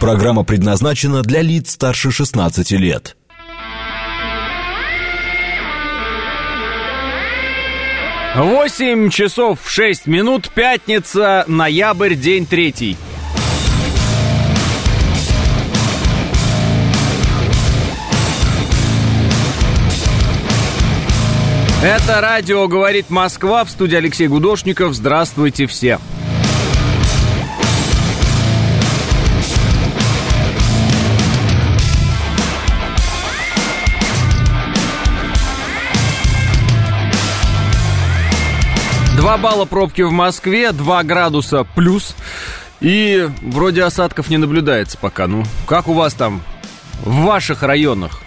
Программа предназначена для лиц старше 16 лет. Восемь часов шесть минут, пятница, ноябрь, день третий. Это радио «Говорит Москва» в студии Алексей Гудошников. Здравствуйте все. Два балла пробки в Москве, 2 градуса плюс. И вроде осадков не наблюдается пока. Ну, как у вас там в ваших районах?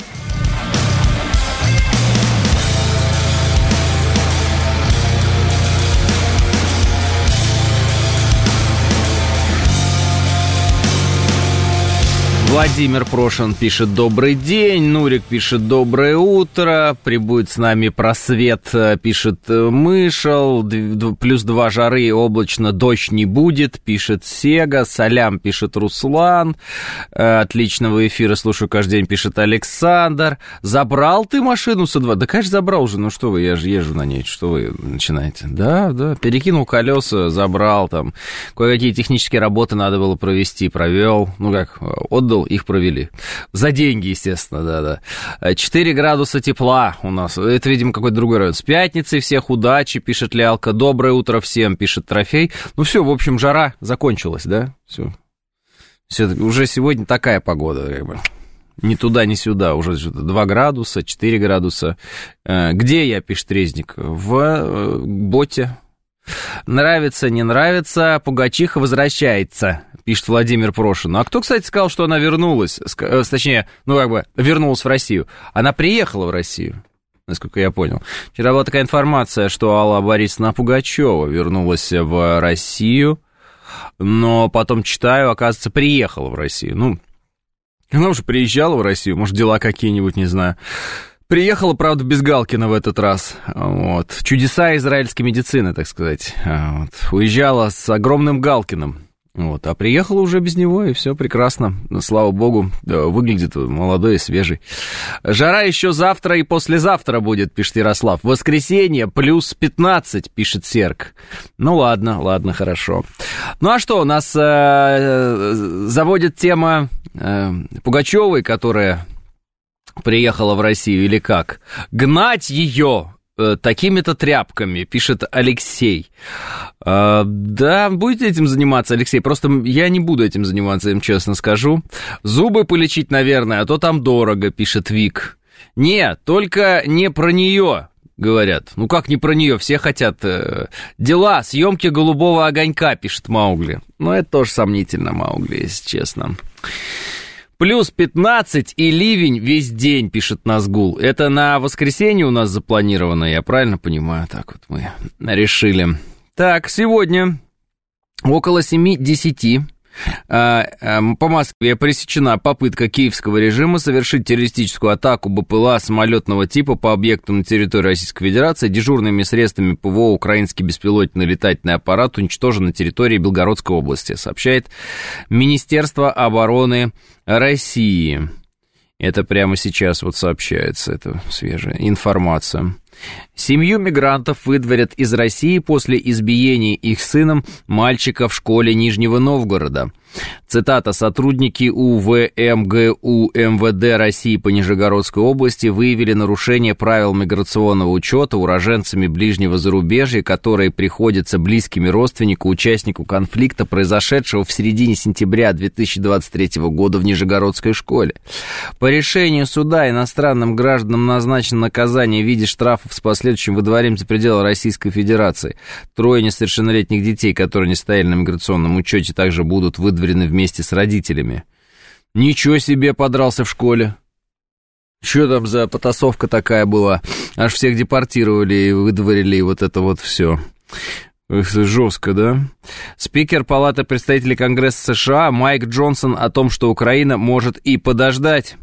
Владимир Прошин пишет «Добрый день», Нурик пишет «Доброе утро», прибудет с нами просвет, э, пишет э, Мышел, плюс два жары, облачно, дождь не будет, пишет Сега, Салям пишет Руслан, э, отличного эфира слушаю каждый день, пишет Александр, забрал ты машину со два? Да, конечно, забрал уже, ну что вы, я же езжу на ней, что вы начинаете? Да, да, перекинул колеса, забрал там, кое-какие технические работы надо было провести, провел, ну как, отдал их провели. За деньги, естественно, да-да. 4 градуса тепла у нас. Это, видимо, какой-то другой район. С пятницей всех удачи, пишет Лялка. Доброе утро всем, пишет Трофей. Ну все, в общем, жара закончилась, да? Все. все уже сегодня такая погода, как. Ни туда, ни сюда. Уже 2 градуса, 4 градуса. Э, где я, пишет Резник? В э, боте. Нравится, не нравится, Пугачиха возвращается пишет Владимир Прошин. А кто, кстати, сказал, что она вернулась? Э, точнее, ну как бы, вернулась в Россию. Она приехала в Россию насколько я понял. Вчера была такая информация, что Алла Борисовна Пугачева вернулась в Россию, но потом читаю, оказывается, приехала в Россию. Ну, она уже приезжала в Россию, может, дела какие-нибудь, не знаю. Приехала, правда, без Галкина в этот раз. Вот. Чудеса израильской медицины, так сказать. Вот. Уезжала с огромным Галкиным. Вот, а приехала уже без него, и все прекрасно. Слава богу, выглядит молодой и свежий. Жара еще завтра и послезавтра будет, пишет Ярослав. Воскресенье плюс 15, пишет Серк. Ну ладно, ладно, хорошо. Ну а что, у нас э, заводит тема э, Пугачевой, которая приехала в Россию, или как? Гнать ее Э, такими-то тряпками, пишет Алексей. А, да, будете этим заниматься, Алексей? Просто я не буду этим заниматься, им честно скажу. Зубы полечить, наверное, а то там дорого, пишет Вик. Не, только не про нее, говорят. Ну как не про нее, все хотят. Э, дела, съемки голубого огонька, пишет Маугли. Но это тоже сомнительно, Маугли, если честно. Плюс 15 и ливень весь день, пишет Назгул. Это на воскресенье у нас запланировано, я правильно понимаю? Так вот мы решили. Так, сегодня около 7-10 а, эм, по Москве пресечена попытка киевского режима совершить террористическую атаку БПЛА самолетного типа по объектам на территории Российской Федерации. Дежурными средствами ПВО украинский беспилотный летательный аппарат уничтожен на территории Белгородской области, сообщает Министерство обороны России. Это прямо сейчас вот сообщается, это свежая информация. Семью мигрантов выдворят из России после избиения их сыном мальчика в школе Нижнего Новгорода. Цитата. «Сотрудники УВМГУ МВД России по Нижегородской области выявили нарушение правил миграционного учета уроженцами ближнего зарубежья, которые приходятся близкими родственнику участнику конфликта, произошедшего в середине сентября 2023 года в Нижегородской школе. По решению суда иностранным гражданам назначено наказание в виде штрафов с последующим выдворением за пределы Российской Федерации. Трое несовершеннолетних детей, которые не стояли на миграционном учете, также будут выдворены вместе с родителями. Ничего себе подрался в школе. Что там за потасовка такая была? Аж всех депортировали и выдворили, и вот это вот все. Жестко, да? Спикер Палаты представителей Конгресса США Майк Джонсон о том, что Украина может и подождать.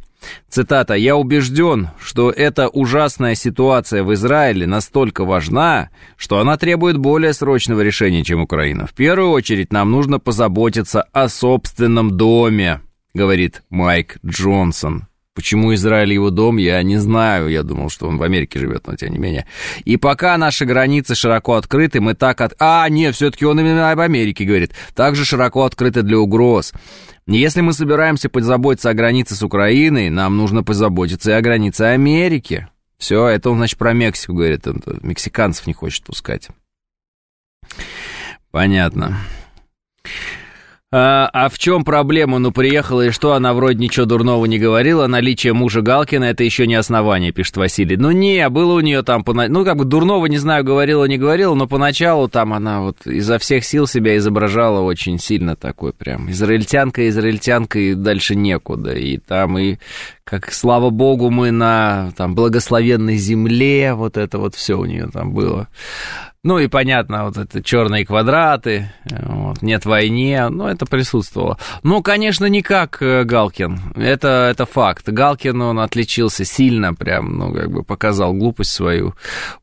Цитата. «Я убежден, что эта ужасная ситуация в Израиле настолько важна, что она требует более срочного решения, чем Украина. В первую очередь нам нужно позаботиться о собственном доме». говорит Майк Джонсон. Почему Израиль его дом, я не знаю. Я думал, что он в Америке живет, но тем не менее. И пока наши границы широко открыты, мы так от... А, нет, все-таки он именно об Америке говорит. Также широко открыты для угроз. Если мы собираемся позаботиться о границе с Украиной, нам нужно позаботиться и о границе Америки. Все, это он, значит, про Мексику говорит. Он мексиканцев не хочет пускать. Понятно. А, а в чем проблема? Ну, приехала и что? Она вроде ничего дурного не говорила. Наличие мужа Галкина это еще не основание, пишет Василий. Ну, не, было у нее там, ну, как бы дурного, не знаю, говорила, не говорила, но поначалу там она вот изо всех сил себя изображала очень сильно такой прям. Израильтянка, израильтянка, и дальше некуда. И там и как, слава богу, мы на там благословенной земле, вот это вот все у нее там было. Ну и понятно, вот это черные квадраты, вот, нет войне, ну это присутствовало. Ну, конечно, не как э, Галкин, это, это факт. Галкин, он отличился сильно, прям, ну, как бы показал глупость свою,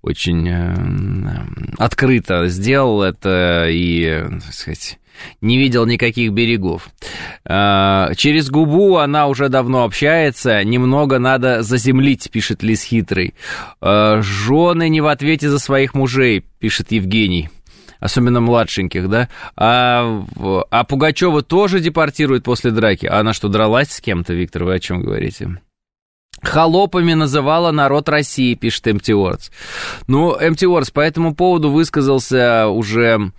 очень э, открыто сделал это и, так сказать, не видел никаких берегов. А, через губу она уже давно общается, немного надо заземлить, пишет Лис Хитрый. А, жены не в ответе за своих мужей, пишет Евгений особенно младшеньких, да, а, а Пугачева тоже депортируют после драки. А она что, дралась с кем-то, Виктор, вы о чем говорите? Холопами называла народ России, пишет МТ Уордс. Ну, МТ Уордс по этому поводу высказался уже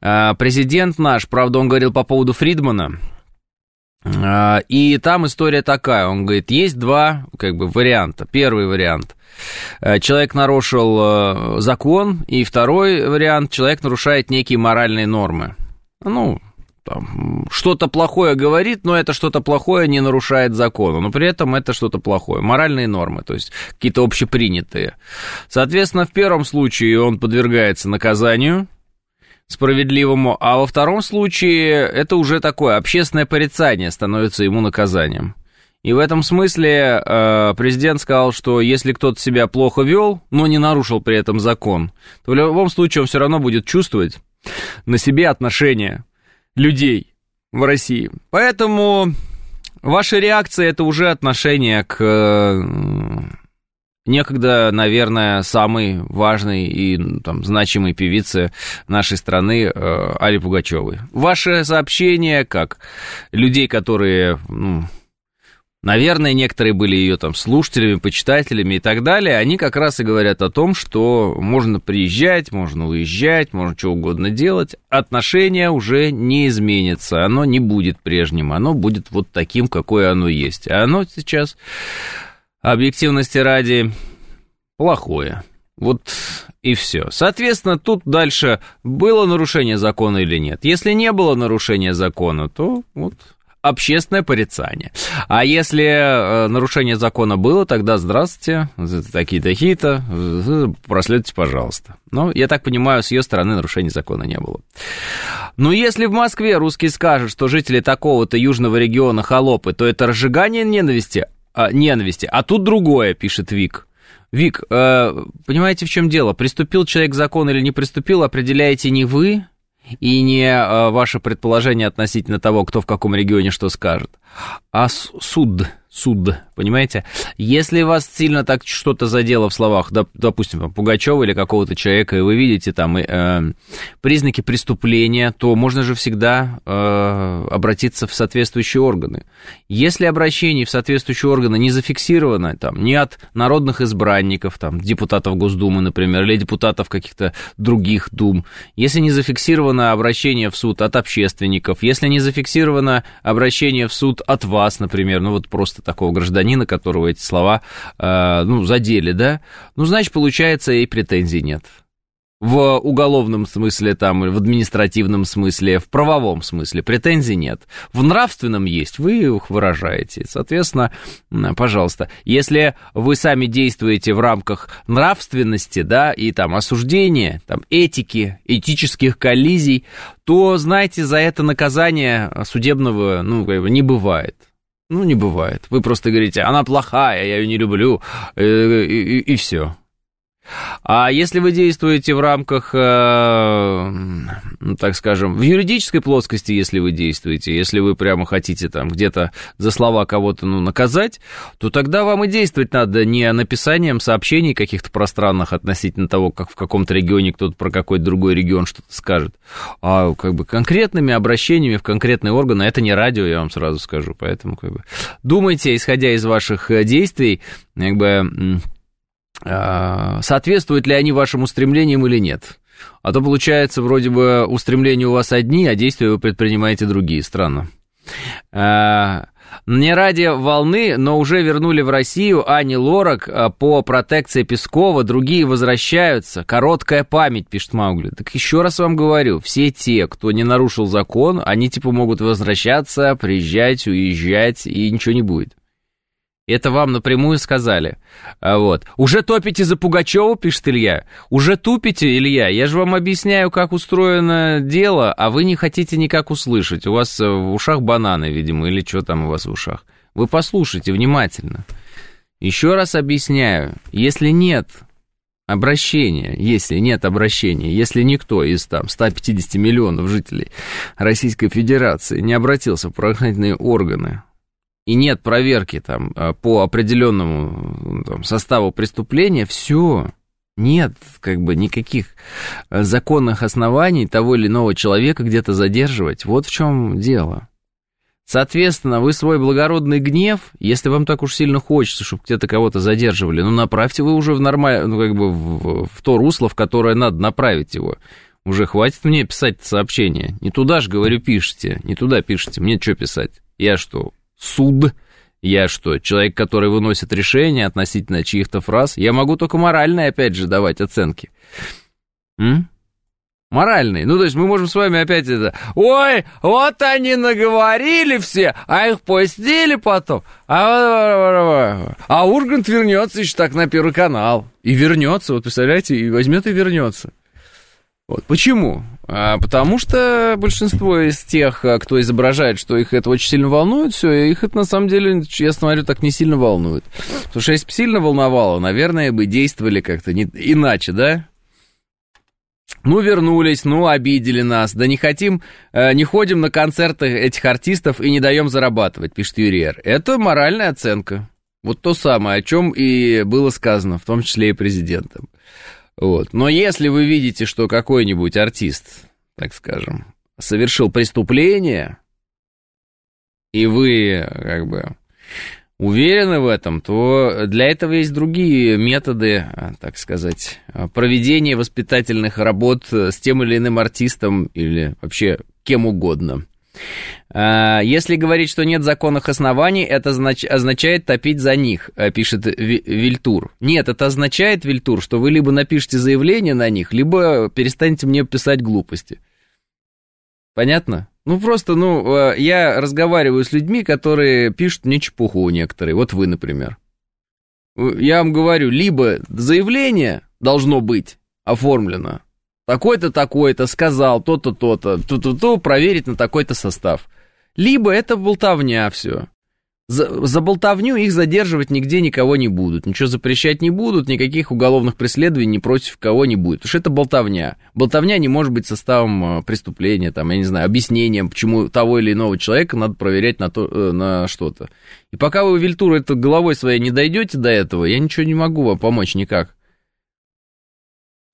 э, президент наш, правда, он говорил по поводу Фридмана, э, и там история такая, он говорит, есть два, как бы, варианта. Первый вариант, э, человек нарушил э, закон, и второй вариант, человек нарушает некие моральные нормы. Ну, там, что-то плохое говорит, но это что-то плохое не нарушает закона, но при этом это что-то плохое, моральные нормы, то есть какие-то общепринятые. Соответственно, в первом случае он подвергается наказанию справедливому, а во втором случае это уже такое общественное порицание становится ему наказанием. И в этом смысле э, президент сказал, что если кто-то себя плохо вел, но не нарушил при этом закон, то в любом случае он все равно будет чувствовать на себе отношения людей в России. Поэтому ваша реакция это уже отношение к э, некогда, наверное, самой важной и там, значимой певице нашей страны э, Али Пугачевой. Ваше сообщение, как людей, которые ну, наверное, некоторые были ее там слушателями, почитателями и так далее, они как раз и говорят о том, что можно приезжать, можно уезжать, можно что угодно делать, отношение уже не изменится, оно не будет прежним, оно будет вот таким, какое оно есть. А оно сейчас, объективности ради, плохое. Вот и все. Соответственно, тут дальше было нарушение закона или нет. Если не было нарушения закона, то вот общественное порицание. А если э, нарушение закона было, тогда здравствуйте, такие-такие-то, проследуйте, пожалуйста. Но, я так понимаю, с ее стороны нарушения закона не было. Но если в Москве русский скажет, что жители такого-то южного региона холопы, то это разжигание ненависти, а, ненависти. А тут другое, пишет Вик. Вик, э, понимаете, в чем дело? Приступил человек к закону или не приступил, определяете не вы, и не э, ваше предположение относительно того, кто в каком регионе что скажет, а суд суд, понимаете? Если вас сильно так что-то задело в словах, допустим, Пугачева или какого-то человека, и вы видите там э, признаки преступления, то можно же всегда э, обратиться в соответствующие органы. Если обращение в соответствующие органы не зафиксировано, там, не от народных избранников, там, депутатов Госдумы, например, или депутатов каких-то других дум, если не зафиксировано обращение в суд от общественников, если не зафиксировано обращение в суд от вас, например, ну вот просто такого гражданина, которого эти слова, э, ну, задели, да, ну, значит, получается, и претензий нет. В уголовном смысле, там, в административном смысле, в правовом смысле претензий нет. В нравственном есть, вы их выражаете. Соответственно, пожалуйста, если вы сами действуете в рамках нравственности, да, и там осуждения, там, этики, этических коллизий, то, знаете, за это наказание судебного, ну, не бывает. Ну, не бывает. Вы просто говорите, она плохая, я ее не люблю, и, э, и, и все. А если вы действуете в рамках, э, так скажем, в юридической плоскости, если вы действуете, если вы прямо хотите там где-то за слова кого-то ну, наказать, то тогда вам и действовать надо не написанием сообщений каких-то пространных относительно того, как в каком-то регионе кто-то про какой-то другой регион что-то скажет, а как бы конкретными обращениями в конкретные органы. Это не радио, я вам сразу скажу, поэтому как бы думайте, исходя из ваших э, действий, как бы а, соответствуют ли они вашим устремлениям или нет. А то получается, вроде бы устремления у вас одни, а действия вы предпринимаете другие. Странно. А, не ради волны, но уже вернули в Россию Ани Лорак а, по протекции Пескова, другие возвращаются. Короткая память, пишет Маугли. Так еще раз вам говорю, все те, кто не нарушил закон, они типа могут возвращаться, приезжать, уезжать, и ничего не будет. Это вам напрямую сказали. А вот. Уже топите за Пугачева, пишет Илья. Уже тупите, Илья. Я же вам объясняю, как устроено дело, а вы не хотите никак услышать. У вас э, в ушах бананы, видимо, или что там у вас в ушах. Вы послушайте внимательно. Еще раз объясняю. Если нет обращения, если нет обращения, если никто из там 150 миллионов жителей Российской Федерации не обратился в правоохранительные органы и нет проверки там а, по определенному там, составу преступления, все, нет как бы никаких э, законных оснований того или иного человека где-то задерживать. Вот в чем дело. Соответственно, вы свой благородный гнев, если вам так уж сильно хочется, чтобы где-то кого-то задерживали, ну, направьте вы уже в нормаль... ну, как бы в, в то русло, в которое надо направить его. Уже хватит мне писать сообщение. Не туда же, говорю, пишите, не туда пишите. Мне что писать? Я что, суд. Я что, человек, который выносит решения относительно чьих-то фраз? Я могу только моральные, опять же, давать оценки. М? Моральные. Ну, то есть мы можем с вами опять это... Ой, вот они наговорили все, а их пустили потом. А, а Ургант вернется еще так на Первый канал. И вернется, вот представляете, и возьмет и вернется. Вот. Почему? А, потому что большинство из тех, а, кто изображает, что их это очень сильно волнует, все, их это на самом деле, я смотрю, так не сильно волнует. Потому что если бы сильно волновало, наверное, бы действовали как-то не, иначе, да? Ну, вернулись, ну, обидели нас, да не хотим, э, не ходим на концерты этих артистов и не даем зарабатывать, пишет Юриер. Это моральная оценка. Вот то самое, о чем и было сказано, в том числе и президентом. Вот. Но если вы видите, что какой-нибудь артист, так скажем, совершил преступление, и вы как бы уверены в этом, то для этого есть другие методы, так сказать, проведения воспитательных работ с тем или иным артистом или вообще кем угодно. А, если говорить, что нет законных оснований, это означает топить за них, э, пишет Вильтур. Нет, это означает, Вильтур, что вы либо напишите заявление на них, либо перестанете мне писать глупости. Понятно? Ну, просто, ну, э, я разговариваю с людьми, которые пишут мне чепуху некоторые. Вот вы, например. Я вам говорю, либо заявление должно быть оформлено, такой-то, такой-то сказал, то-то, то-то, то-то-то, проверить на такой-то состав. Либо это болтовня все. За, за болтовню их задерживать нигде никого не будут, ничего запрещать не будут, никаких уголовных преследований против кого не будет, потому что это болтовня. Болтовня не может быть составом э, преступления, там, я не знаю, объяснением, почему того или иного человека надо проверять на, то, э, на что-то. И пока вы, Вильтур, это головой своей не дойдете до этого, я ничего не могу вам помочь никак.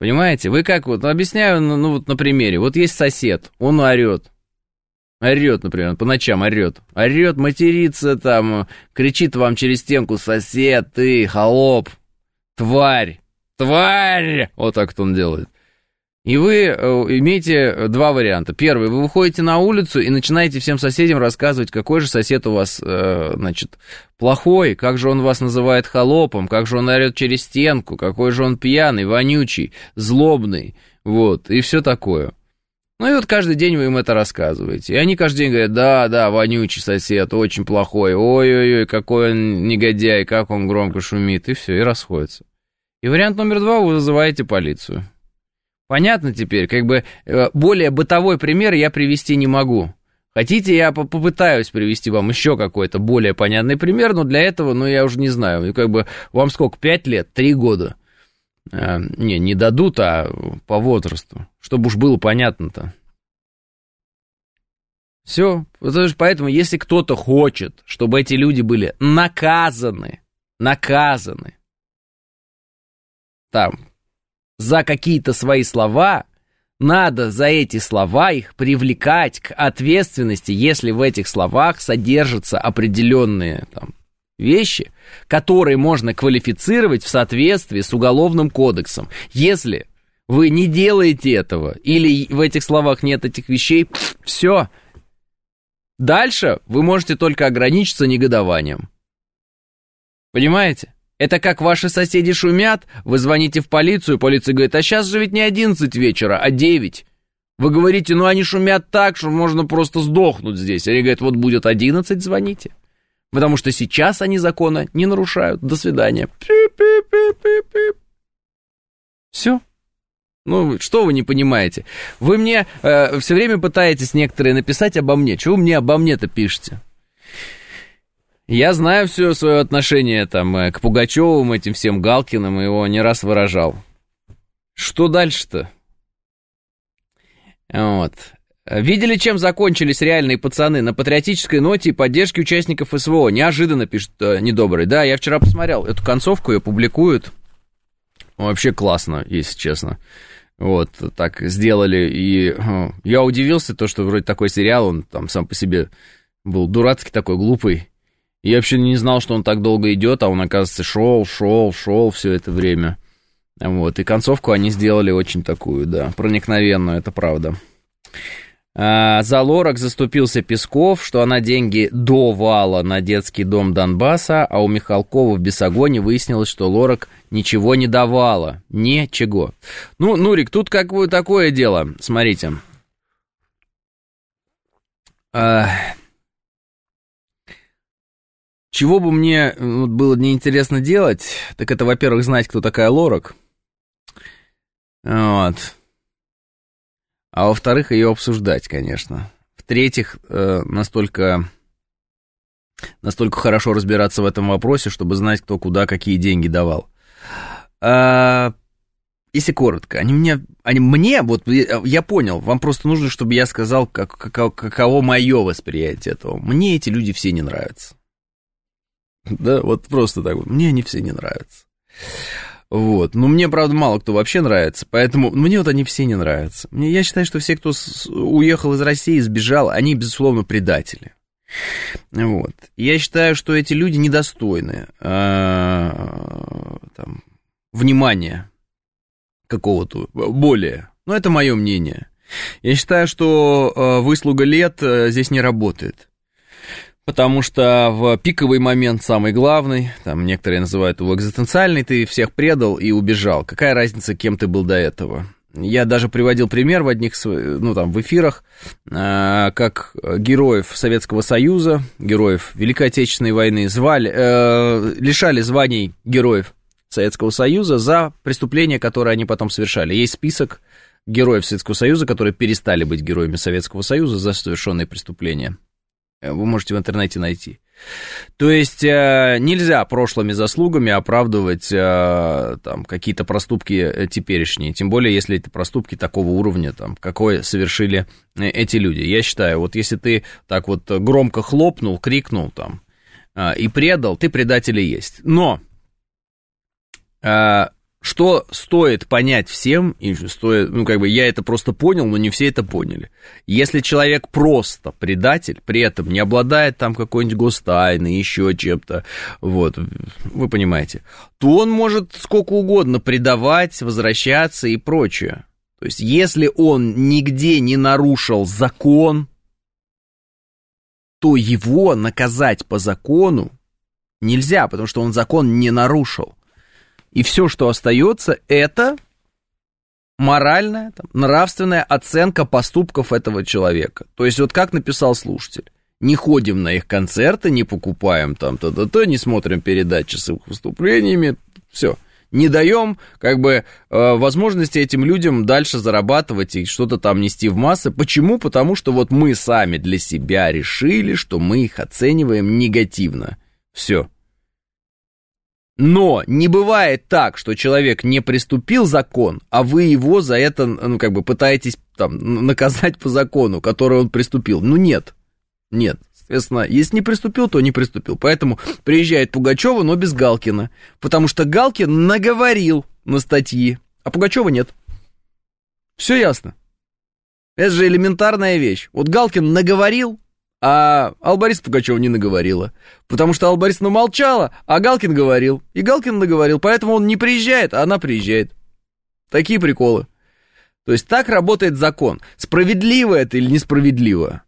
Понимаете? Вы как вот, объясняю, ну, ну вот на примере. Вот есть сосед, он орет. Орет, например, по ночам орет. Орет, матерится там, кричит вам через стенку, сосед, ты, холоп, тварь, тварь! Вот так вот он делает. И вы э, имеете два варианта. Первый, вы выходите на улицу и начинаете всем соседям рассказывать, какой же сосед у вас, э, значит, плохой, как же он вас называет холопом, как же он орет через стенку, какой же он пьяный, вонючий, злобный, вот, и все такое. Ну и вот каждый день вы им это рассказываете. И они каждый день говорят, да, да, вонючий сосед, очень плохой, ой-ой-ой, какой он негодяй, как он громко шумит, и все, и расходятся. И вариант номер два, вы вызываете полицию. Понятно теперь, как бы э, более бытовой пример я привести не могу. Хотите, я попытаюсь привести вам еще какой-то более понятный пример, но для этого, ну, я уже не знаю, как бы, вам сколько, пять лет, три года? Э, не, не дадут, а по возрасту. Чтобы уж было понятно-то. Все. Поэтому, если кто-то хочет, чтобы эти люди были наказаны, наказаны, там, за какие-то свои слова, надо за эти слова их привлекать к ответственности, если в этих словах содержатся определенные там, вещи, которые можно квалифицировать в соответствии с Уголовным кодексом. Если вы не делаете этого, или в этих словах нет этих вещей, все. Дальше вы можете только ограничиться негодованием. Понимаете? Это как ваши соседи шумят, вы звоните в полицию, полиция говорит, а сейчас же ведь не 11 вечера, а 9. Вы говорите, ну они шумят так, что можно просто сдохнуть здесь. Они говорят, вот будет 11, звоните. Потому что сейчас они закона не нарушают. До свидания. Все. Ну, что вы не понимаете? Вы мне э, все время пытаетесь некоторые написать обо мне. Чего вы мне обо мне-то пишете? Я знаю все свое отношение там э, к Пугачевым, этим всем Галкиным, его не раз выражал. Что дальше-то? Вот. Видели, чем закончились реальные пацаны? На патриотической ноте и поддержке участников СВО. Неожиданно, пишет э, Недобрый. Да, я вчера посмотрел эту концовку, ее публикуют. Вообще классно, если честно. Вот, так сделали. И э, я удивился, то, что вроде такой сериал, он там сам по себе был дурацкий такой, глупый. Я вообще не знал, что он так долго идет, а он, оказывается, шел, шел, шел все это время. Вот, и концовку они сделали очень такую, да, проникновенную, это правда. А, за Лорак заступился Песков, что она деньги довала на детский дом Донбасса, а у Михалкова в Бесогоне выяснилось, что Лорак ничего не давала. Ничего. Ну, Нурик, тут как бы такое дело, смотрите. А, чего бы мне вот, было неинтересно делать, так это, во-первых, знать, кто такая Лорак. Вот. А во-вторых, ее обсуждать, конечно. В-третьих, э, настолько, настолько хорошо разбираться в этом вопросе, чтобы знать, кто куда какие деньги давал. А, если коротко, они мне, они мне, вот я понял, вам просто нужно, чтобы я сказал, как, как, каково мое восприятие этого. Мне эти люди все не нравятся. Да, вот просто так вот. Мне они все не нравятся. Вот. Но мне, правда, мало кто вообще нравится, поэтому мне вот они все не нравятся. Мне, я считаю, что все, кто с, уехал из России, сбежал, они, безусловно, предатели. Вот. Я считаю, что эти люди недостойны а, там, внимания какого-то более. Но это мое мнение. Я считаю, что а, выслуга лет а, здесь не работает потому что в пиковый момент самый главный, там некоторые называют его экзистенциальный, ты всех предал и убежал. Какая разница, кем ты был до этого? Я даже приводил пример в одних, ну там, в эфирах, э, как героев Советского Союза, героев Великой Отечественной войны звали, э, лишали званий героев Советского Союза за преступления, которые они потом совершали. Есть список героев Советского Союза, которые перестали быть героями Советского Союза за совершенные преступления. Э, вы можете в интернете найти. То есть э, нельзя прошлыми заслугами оправдывать э, там, какие-то проступки теперешние, тем более если это проступки такого уровня, там, какой совершили эти люди. Я считаю, вот если ты так вот громко хлопнул, крикнул там и предал, ты предатель и есть. Но что стоит понять всем, и стоит, ну, как бы я это просто понял, но не все это поняли. Если человек просто предатель, при этом не обладает там какой-нибудь гостайной, еще чем-то, вот, вы понимаете, то он может сколько угодно предавать, возвращаться и прочее. То есть, если он нигде не нарушил закон, то его наказать по закону нельзя, потому что он закон не нарушил. И все, что остается, это моральная, там, нравственная оценка поступков этого человека. То есть вот как написал слушатель. Не ходим на их концерты, не покупаем там то-то-то, не смотрим передачи с их выступлениями, все. Не даем, как бы, э, возможности этим людям дальше зарабатывать и что-то там нести в массы. Почему? Потому что вот мы сами для себя решили, что мы их оцениваем негативно. Все. Но не бывает так, что человек не приступил закон, а вы его за это, ну, как бы пытаетесь там наказать по закону, который он приступил. Ну, нет. Нет. Соответственно, если не приступил, то не приступил. Поэтому приезжает Пугачева, но без Галкина. Потому что Галкин наговорил на статьи, а Пугачева нет. Все ясно. Это же элементарная вещь. Вот Галкин наговорил, а Албарис Пугачева не наговорила. Потому что Албарис намолчала, а Галкин говорил. И Галкин наговорил, поэтому он не приезжает, а она приезжает. Такие приколы. То есть так работает закон. Справедливо это или несправедливо?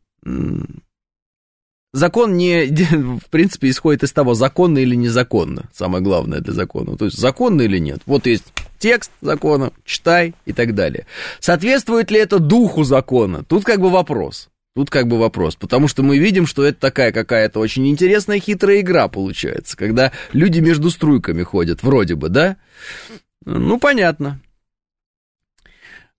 Закон не, в принципе, исходит из того, законно или незаконно. Самое главное для закона. То есть законно или нет. Вот есть текст закона, читай и так далее. Соответствует ли это духу закона? Тут как бы вопрос. Тут как бы вопрос, потому что мы видим, что это такая какая-то очень интересная хитрая игра получается, когда люди между струйками ходят, вроде бы, да? Ну, понятно.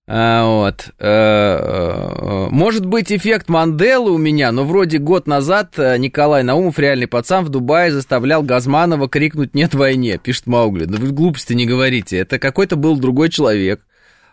А, вот. А, а, может быть, эффект Манделы у меня, но вроде год назад э, Николай Наумов, реальный пацан, в Дубае заставлял Газманова крикнуть «Нет войне», пишет Маугли. Да вы глупости не говорите, это какой-то был другой человек.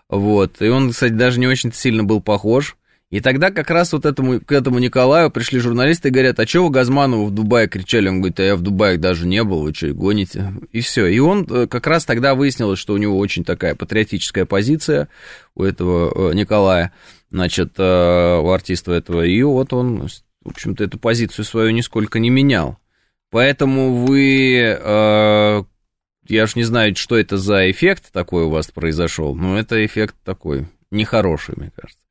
Вот, и он, кстати, даже не очень сильно был похож. И тогда как раз вот этому, к этому Николаю пришли журналисты и говорят, а что вы Газманову в Дубае кричали? Он говорит, а я в Дубае даже не был, вы что, гоните? И все. И он э, как раз тогда выяснилось, что у него очень такая патриотическая позиция у этого э, Николая, значит, э, у артиста этого. И вот он, в общем-то, эту позицию свою нисколько не менял. Поэтому вы я уж не знаю, что это за эффект такой у вас произошел, но это эффект такой нехороший, мне кажется.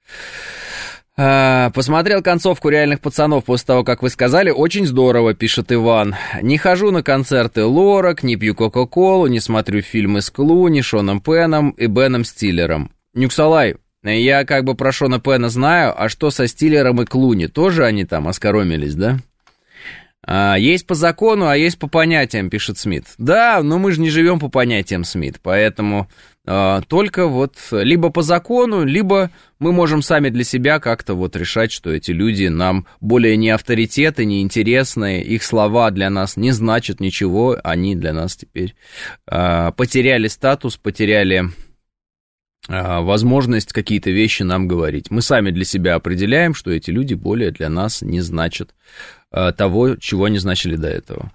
А, посмотрел концовку реальных пацанов после того, как вы сказали. Очень здорово, пишет Иван. Не хожу на концерты Лорак, не пью Кока-Колу, не смотрю фильмы с Клуни, Шоном Пеном и Беном Стиллером. Нюксалай, я как бы про Шона Пена знаю, а что со Стиллером и Клуни? Тоже они там оскоромились, да? А, есть по закону, а есть по понятиям, пишет Смит. Да, но мы же не живем по понятиям, Смит, поэтому а, только вот либо по закону, либо мы можем сами для себя как-то вот решать, что эти люди нам более не авторитеты, не интересные, их слова для нас не значат ничего, они для нас теперь а, потеряли статус, потеряли а, возможность какие-то вещи нам говорить. Мы сами для себя определяем, что эти люди более для нас не значат того, чего они значили до этого.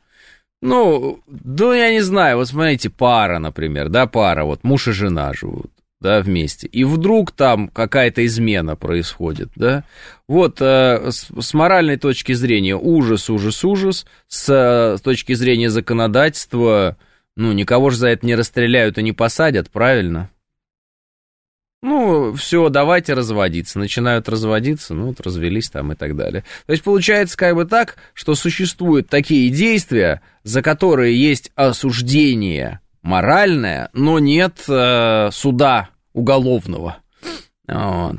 Ну, ну, я не знаю, вот смотрите, пара, например, да, пара, вот муж и жена живут, да, вместе, и вдруг там какая-то измена происходит, да, вот э, с, с моральной точки зрения ужас, ужас, ужас, с, с точки зрения законодательства, ну, никого же за это не расстреляют и не посадят, правильно? Ну, все, давайте разводиться. Начинают разводиться, ну, вот развелись там и так далее. То есть получается как бы так, что существуют такие действия, за которые есть осуждение моральное, но нет э, суда уголовного. Вот.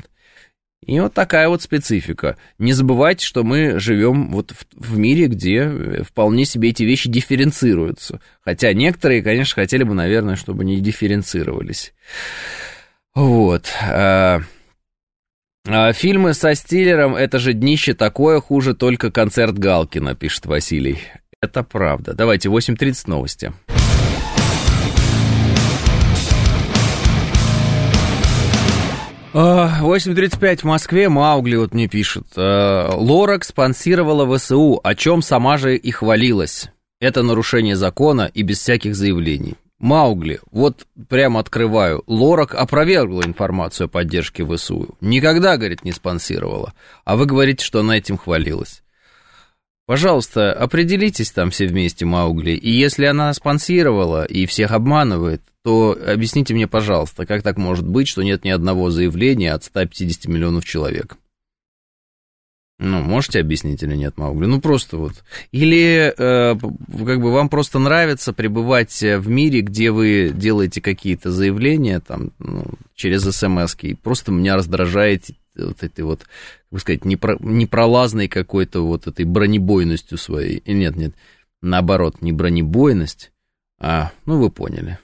И вот такая вот специфика. Не забывайте, что мы живем вот в, в мире, где вполне себе эти вещи дифференцируются. Хотя некоторые, конечно, хотели бы, наверное, чтобы не дифференцировались. Вот. А, а, фильмы со Стиллером — это же днище такое, хуже только концерт Галкина, пишет Василий. Это правда. Давайте, 8.30 новости. Uh, 8.35 в Москве, Маугли вот мне пишет. Uh, спонсировала ВСУ, о чем сама же и хвалилась. Это нарушение закона и без всяких заявлений. Маугли, вот прямо открываю, Лорак опровергла информацию о поддержке ВСУ. Никогда, говорит, не спонсировала. А вы говорите, что она этим хвалилась. Пожалуйста, определитесь там все вместе, Маугли. И если она спонсировала и всех обманывает, то объясните мне, пожалуйста, как так может быть, что нет ни одного заявления от 150 миллионов человек? Ну, можете объяснить или нет, Маугли? Ну, просто вот. Или э, как бы вам просто нравится пребывать в мире, где вы делаете какие-то заявления там ну, через смс и просто меня раздражаете вот этой вот, как бы сказать, непро, непролазной какой-то вот этой бронебойностью своей. И нет, нет, наоборот, не бронебойность, а, ну, вы поняли.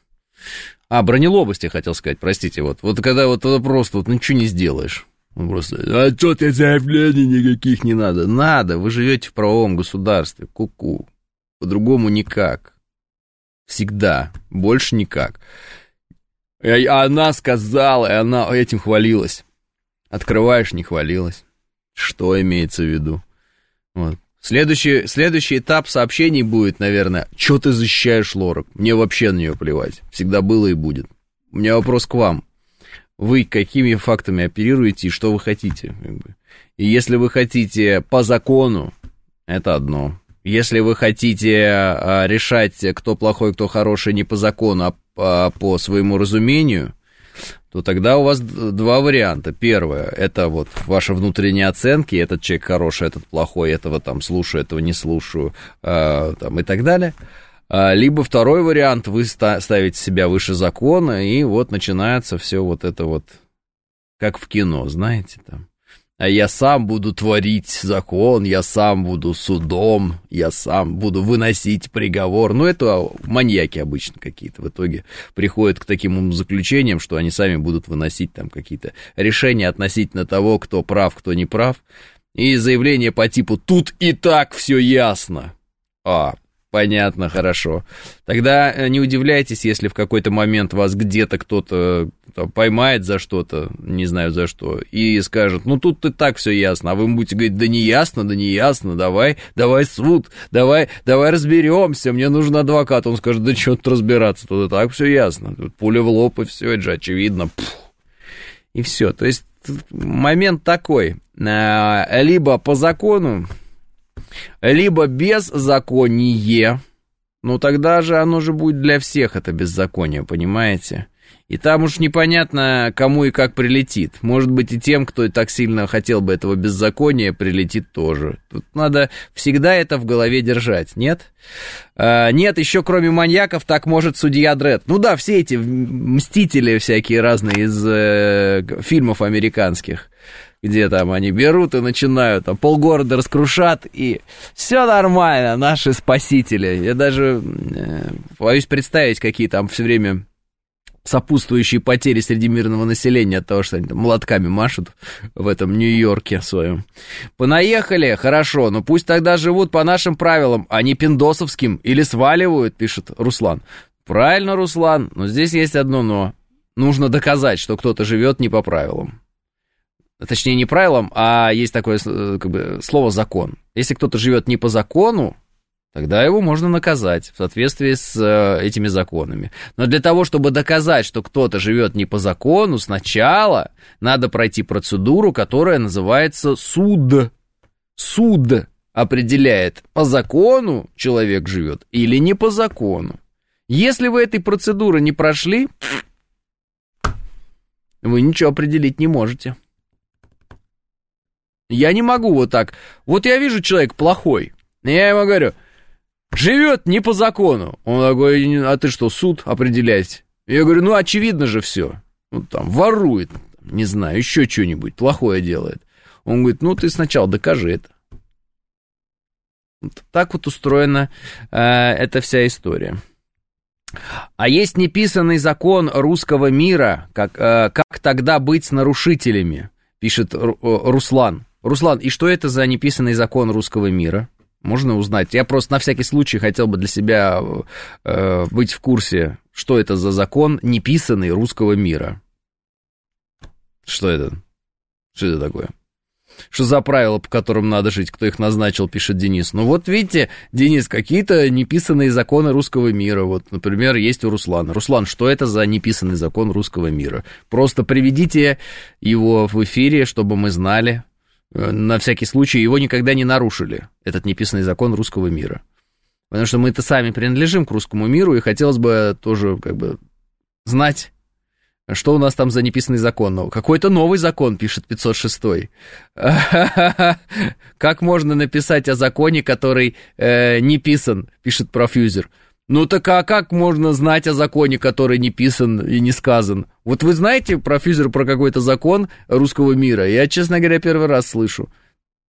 А, бронелобость я хотел сказать, простите, вот. Вот когда вот просто вот ничего не сделаешь. Он просто, а что ты заявлений никаких не надо? Надо, вы живете в правовом государстве, ку-ку. По-другому никак. Всегда. Больше никак. И она сказала, и она этим хвалилась. Открываешь, не хвалилась. Что имеется в виду? Вот. Следующий, следующий этап сообщений будет, наверное, что ты защищаешь Лорак? Мне вообще на нее плевать. Всегда было и будет. У меня вопрос к вам. Вы какими фактами оперируете и что вы хотите? И если вы хотите по закону, это одно. Если вы хотите а, решать, кто плохой, кто хороший, не по закону, а по, своему разумению, то тогда у вас два варианта. Первое, это вот ваши внутренние оценки, этот человек хороший, этот плохой, этого там слушаю, этого не слушаю, э, там, и так далее. А, либо второй вариант, вы ставите себя выше закона, и вот начинается все вот это вот, как в кино, знаете, там а я сам буду творить закон, я сам буду судом, я сам буду выносить приговор. Ну, это маньяки обычно какие-то в итоге приходят к таким заключениям, что они сами будут выносить там какие-то решения относительно того, кто прав, кто не прав. И заявление по типу «тут и так все ясно». А, Понятно, хорошо. Тогда э, не удивляйтесь, если в какой-то момент вас где-то кто-то поймает за что-то, не знаю за что, и скажет, ну тут и так все ясно, а вы будете говорить, да не ясно, да не ясно, давай, давай суд, давай, давай разберемся, мне нужен адвокат. Он скажет, да что тут разбираться, тут и так все ясно, тут пуля в лоб и все, это же очевидно. Пфф. И все, то есть момент такой, э, либо по закону, либо беззаконие, ну тогда же оно же будет для всех это беззаконие, понимаете? И там уж непонятно, кому и как прилетит. Может быть, и тем, кто так сильно хотел бы этого беззакония, прилетит тоже. Тут надо всегда это в голове держать, нет? А, нет, еще кроме маньяков, так может судья Дред. Ну да, все эти мстители всякие разные из э, фильмов американских где там они берут и начинают, там полгорода раскрушат, и все нормально, наши спасители. Я даже э, боюсь представить, какие там все время сопутствующие потери среди мирного населения от того, что они там молотками машут в этом Нью-Йорке своем. Понаехали, хорошо, но пусть тогда живут по нашим правилам, а не пиндосовским, или сваливают, пишет Руслан. Правильно, Руслан, но здесь есть одно но. Нужно доказать, что кто-то живет не по правилам точнее не правилам, а есть такое э, как бы, слово закон. Если кто-то живет не по закону, тогда его можно наказать в соответствии с э, этими законами. Но для того, чтобы доказать, что кто-то живет не по закону, сначала надо пройти процедуру, которая называется суд. Суд определяет, по закону человек живет или не по закону. Если вы этой процедуры не прошли, вы ничего определить не можете. Я не могу вот так. Вот я вижу человек плохой. Я ему говорю, живет не по закону. Он такой, а ты что, суд определять? Я говорю, ну очевидно же все. Ну там, ворует, не знаю, еще что-нибудь плохое делает. Он говорит, ну ты сначала докажи это. Вот так вот устроена э, эта вся история. А есть неписанный закон русского мира, как, э, как тогда быть с нарушителями, пишет Руслан. Руслан, и что это за неписанный закон русского мира? Можно узнать? Я просто на всякий случай хотел бы для себя э, быть в курсе, что это за закон неписанный русского мира. Что это? Что это такое? Что за правила, по которым надо жить, кто их назначил, пишет Денис. Ну вот видите, Денис, какие-то неписанные законы русского мира. Вот, например, есть у Руслана. Руслан, что это за неписанный закон русского мира? Просто приведите его в эфире, чтобы мы знали, на всякий случай, его никогда не нарушили, этот неписанный закон русского мира. Потому что мы-то сами принадлежим к русскому миру, и хотелось бы тоже как бы знать, что у нас там за неписанный закон. Какой-то новый закон, пишет 506. Как можно написать о законе, который э, не писан, пишет профьюзер. Ну так а как можно знать о законе, который не писан и не сказан? Вот вы знаете, профессор, про какой-то закон русского мира? Я, честно говоря, первый раз слышу.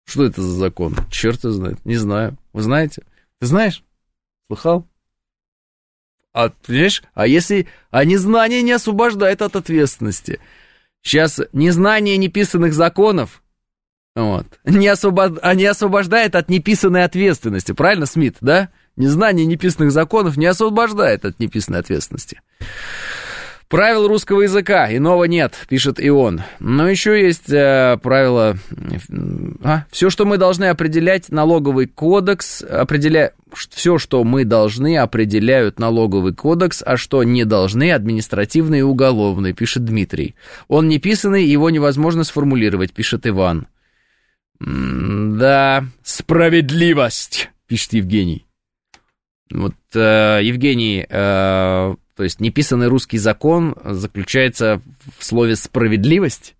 Что это за закон? Черт его знает. Не знаю. Вы знаете? Ты знаешь? Слыхал? А, понимаешь? А если... А незнание не освобождает от ответственности. Сейчас незнание неписанных законов вот, не, освобод... а не освобождает от неписанной ответственности. Правильно, Смит, да? Незнание неписанных законов не освобождает от неписанной ответственности. Правил русского языка иного нет, пишет и он. Но еще есть э, правило... А, все, что мы должны определять, налоговый кодекс, определя... все, что мы должны, определяют налоговый кодекс, а что не должны, административный и уголовный, пишет Дмитрий. Он не писанный, его невозможно сформулировать, пишет Иван. Да, справедливость, пишет Евгений. Вот э, Евгений, э, то есть неписанный русский закон заключается в слове «справедливость».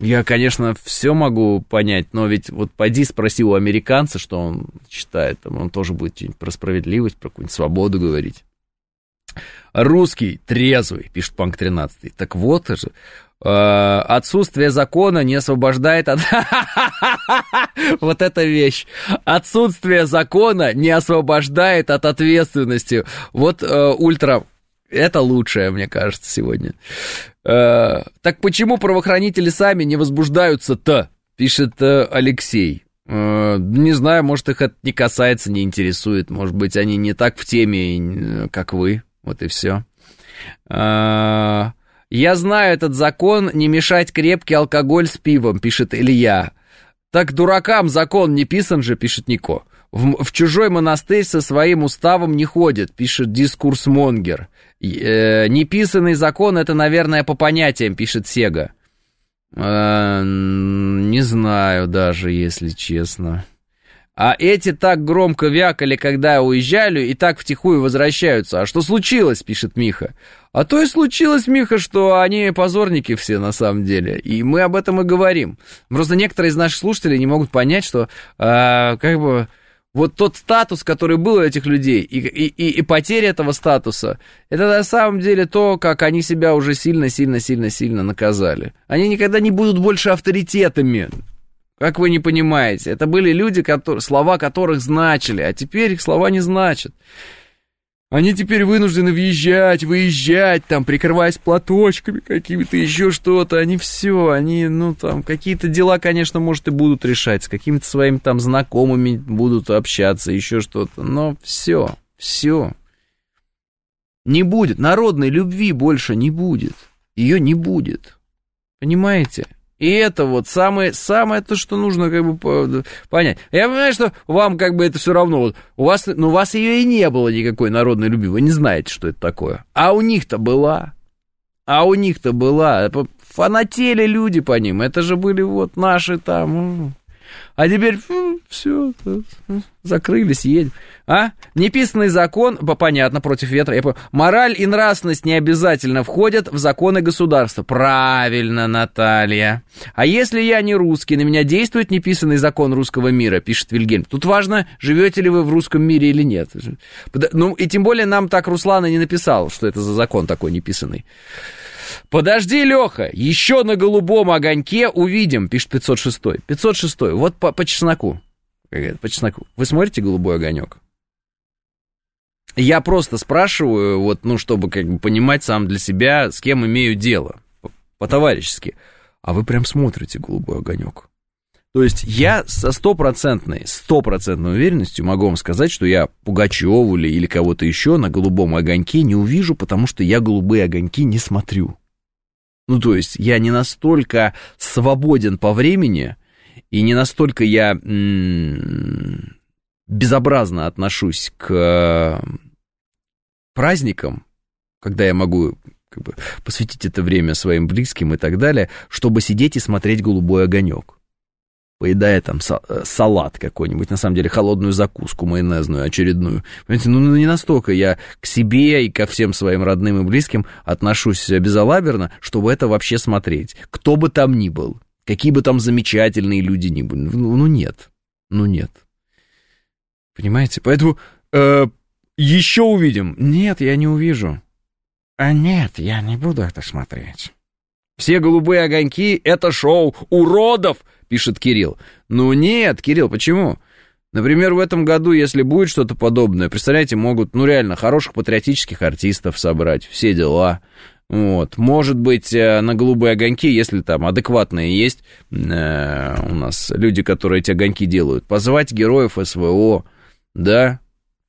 Я, конечно, все могу понять, но ведь вот пойди спроси у американца, что он считает, там, он тоже будет что-нибудь про справедливость, про какую-нибудь свободу говорить. Русский трезвый, пишет Панк 13. Так вот же, отсутствие закона не освобождает от... вот эта вещь. Отсутствие закона не освобождает от ответственности. Вот э, ультра... Это лучшее, мне кажется, сегодня. Э, так почему правоохранители сами не возбуждаются-то? Пишет э, Алексей. Э, не знаю, может, их это не касается, не интересует. Может быть, они не так в теме, э, как вы. Вот и все. Э, «Я знаю этот закон не мешать крепкий алкоголь с пивом», пишет Илья. «Так дуракам закон не писан же», пишет Нико. В, в чужой монастырь со своим уставом не ходит, пишет дискурс Монгер. Э, неписанный закон это, наверное, по понятиям, пишет Сега. Э, не знаю даже, если честно. А эти так громко вякали, когда уезжали, и так втихую возвращаются. А что случилось, пишет Миха. А то и случилось, Миха, что они позорники все на самом деле. И мы об этом и говорим. Просто некоторые из наших слушателей не могут понять, что э, как бы вот тот статус, который был у этих людей, и, и, и потеря этого статуса, это на самом деле то, как они себя уже сильно-сильно-сильно-сильно наказали. Они никогда не будут больше авторитетами. Как вы не понимаете, это были люди, которые, слова которых значили, а теперь их слова не значат. Они теперь вынуждены въезжать, выезжать, там, прикрываясь платочками какими-то, еще что-то. Они все, они, ну, там, какие-то дела, конечно, может, и будут решать, с какими-то своими там знакомыми будут общаться, еще что-то. Но все, все. Не будет. Народной любви больше не будет. Ее не будет. Понимаете? И это вот самое, самое то, что нужно как бы понять. Я понимаю, что вам как бы это все равно. Вот, у вас, ну, у вас ее и не было никакой народной любви. Вы не знаете, что это такое. А у них-то была. А у них-то была. Фанатели люди по ним. Это же были вот наши там а теперь все, закрылись, едем. А? Неписанный закон, понятно, против ветра. Я понял. Мораль и нравственность не обязательно входят в законы государства. Правильно, Наталья. А если я не русский, на меня действует неписанный закон русского мира, пишет Вильгельм. Тут важно, живете ли вы в русском мире или нет. Ну, и тем более нам так Руслана не написал, что это за закон такой неписанный. Подожди, Леха, еще на голубом огоньке увидим, пишет 506. 506, вот по, по чесноку. По чесноку. Вы смотрите голубой огонек? Я просто спрашиваю, вот, ну, чтобы как бы понимать сам для себя, с кем имею дело, по-товарищески. А вы прям смотрите голубой огонек. То есть я со стопроцентной, стопроцентной уверенностью могу вам сказать, что я Пугачеву или, или кого-то еще на голубом огоньке не увижу, потому что я голубые огоньки не смотрю. Ну, то есть я не настолько свободен по времени, и не настолько я безобразно отношусь к праздникам, когда я могу как бы, посвятить это время своим близким и так далее, чтобы сидеть и смотреть голубой огонек поедая там э, салат какой-нибудь, на самом деле холодную закуску майонезную очередную. Понимаете, ну, ну не настолько я к себе и ко всем своим родным и близким отношусь безалаберно, чтобы это вообще смотреть. Кто бы там ни был, какие бы там замечательные люди ни были, ну, ну нет, ну нет. Понимаете, поэтому э, еще увидим. Нет, я не увижу. А нет, я не буду это смотреть. Все голубые огоньки — это шоу уродов, пишет Кирилл. Ну нет, Кирилл, почему? Например, в этом году, если будет что-то подобное, представляете, могут, ну реально, хороших патриотических артистов собрать, все дела. Вот. Может быть, э, на голубые огоньки, если там адекватные есть э, у нас люди, которые эти огоньки делают, позвать героев СВО, да,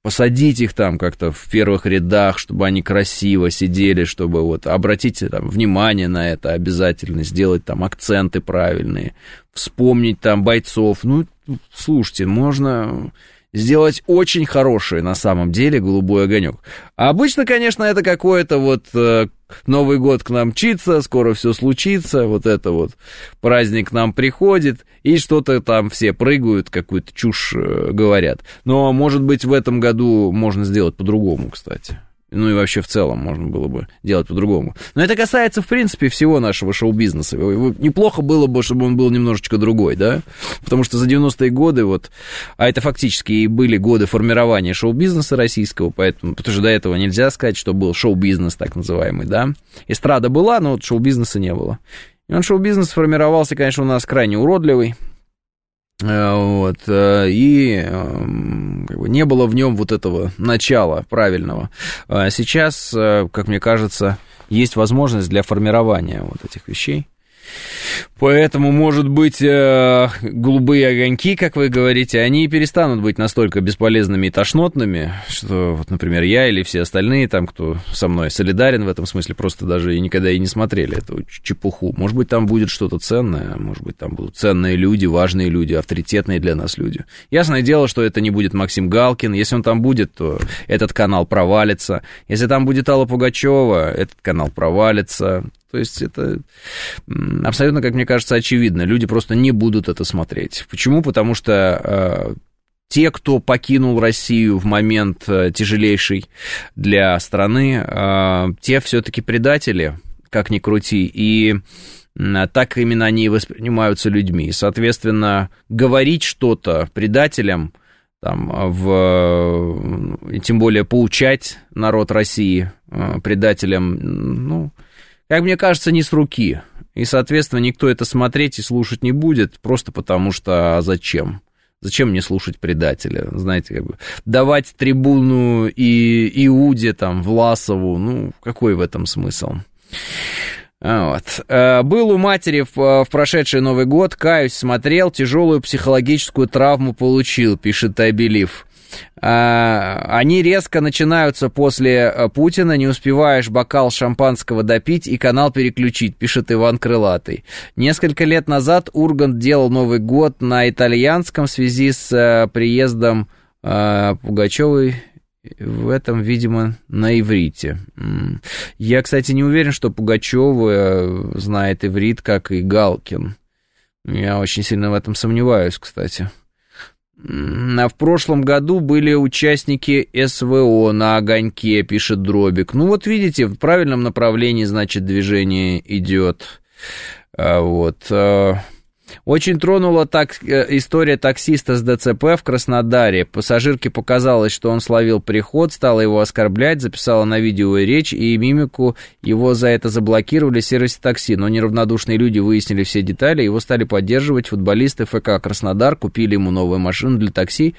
посадить их там как-то в первых рядах, чтобы они красиво сидели, чтобы вот обратите там внимание на это обязательно, сделать там акценты правильные, вспомнить там бойцов. Ну, слушайте, можно сделать очень хороший на самом деле голубой огонек. А обычно, конечно, это какое-то вот э, Новый год к нам мчится, скоро все случится, вот это вот праздник к нам приходит, и что-то там все прыгают, какую-то чушь э, говорят. Но, может быть, в этом году можно сделать по-другому, кстати. Ну и вообще в целом можно было бы делать по-другому. Но это касается, в принципе, всего нашего шоу-бизнеса. Неплохо было бы, чтобы он был немножечко другой, да? Потому что за 90-е годы, вот, а это фактически и были годы формирования шоу-бизнеса российского, поэтому, потому что до этого нельзя сказать, что был шоу-бизнес так называемый, да? Эстрада была, но вот шоу-бизнеса не было. И он шоу-бизнес формировался, конечно, у нас крайне уродливый, вот, э, и эм, как бы, не было в нем вот этого начала правильного. А сейчас, э, как мне кажется, есть возможность для формирования вот этих вещей. Поэтому, может быть, э, голубые огоньки, как вы говорите, они перестанут быть настолько бесполезными и тошнотными, что, вот, например, я или все остальные, там, кто со мной солидарен в этом смысле, просто даже и никогда и не смотрели эту чепуху. Может быть, там будет что-то ценное, может быть, там будут ценные люди, важные люди, авторитетные для нас люди. Ясное дело, что это не будет Максим Галкин. Если он там будет, то этот канал провалится. Если там будет Алла Пугачева, этот канал провалится. То есть это абсолютно, как мне кажется, очевидно. Люди просто не будут это смотреть. Почему? Потому что э, те, кто покинул Россию в момент э, тяжелейший для страны, э, те все-таки предатели, как ни крути, и так именно они и воспринимаются людьми. Соответственно, говорить что-то предателям, там, в, тем более поучать народ России предателям, ну, как мне кажется, не с руки. И, соответственно, никто это смотреть и слушать не будет, просто потому что а зачем? Зачем мне слушать предателя? Знаете, как бы давать трибуну и Иуде, там, Власову, ну, какой в этом смысл? Вот. Э, был у матери в, в прошедший Новый год, каюсь, смотрел, тяжелую психологическую травму получил, пишет Тайбелив. А, они резко начинаются после э, Путина, не успеваешь бокал шампанского допить и канал переключить, пишет Иван Крылатый. Несколько лет назад Ургант делал Новый год на итальянском в связи с э, приездом э, Пугачевой в этом, видимо, на иврите. Я, кстати, не уверен, что Пугачева знает иврит, как и Галкин. Я очень сильно в этом сомневаюсь, кстати. А в прошлом году были участники СВО на огоньке, пишет Дробик. Ну вот видите, в правильном направлении, значит, движение идет. А вот. Очень тронула так, э, история таксиста с ДЦП в Краснодаре. Пассажирке показалось, что он словил приход, стала его оскорблять, записала на видео речь, и мимику его за это заблокировали в сервисе такси. Но неравнодушные люди выяснили все детали, его стали поддерживать футболисты ФК Краснодар, купили ему новую машину для такси.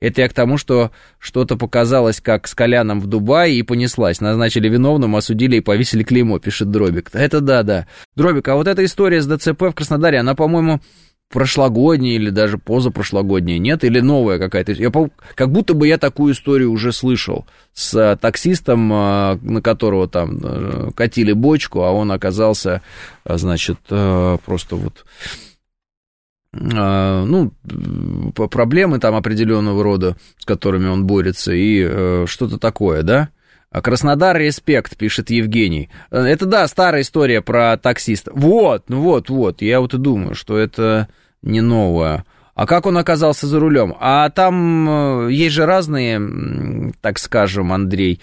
Это я к тому, что что-то показалось, как с Коляном в Дубае, и понеслась. Назначили виновным, осудили и повесили клеймо, пишет Дробик. Это да, да. Дробик, а вот эта история с ДЦП в Краснодаре, она, по-моему, прошлогодняя или даже позапрошлогодняя, нет? Или новая какая-то? Я, как будто бы я такую историю уже слышал с таксистом, а, на которого там э, катили бочку, а он оказался, значит, э, просто вот ну, проблемы там определенного рода, с которыми он борется, и э, что-то такое, да? А Краснодар респект, пишет Евгений. Э, это да, старая история про таксиста. Вот, ну вот, вот. Я вот и думаю, что это не новое. А как он оказался за рулем? А там э, есть же разные, так скажем, Андрей,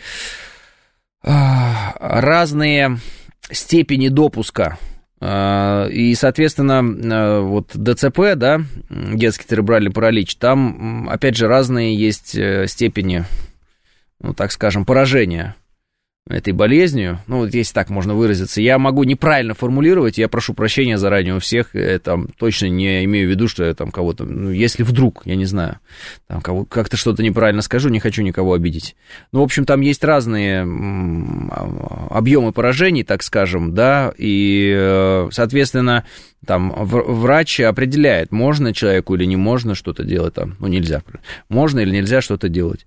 разные степени допуска а, и, соответственно, а, вот ДЦП, да, детский церебральный паралич, там, опять же, разные есть э, степени, ну, так скажем, поражения. Этой болезнью, ну, вот если так можно выразиться, я могу неправильно формулировать, я прошу прощения заранее у всех, я там точно не имею в виду, что я там кого-то, ну, если вдруг, я не знаю, там кого, как-то что-то неправильно скажу, не хочу никого обидеть. Ну, в общем, там есть разные объемы поражений, так скажем, да, и, э, соответственно, там врач определяет, можно человеку или не можно что-то делать там, ну, нельзя, можно или нельзя что-то делать.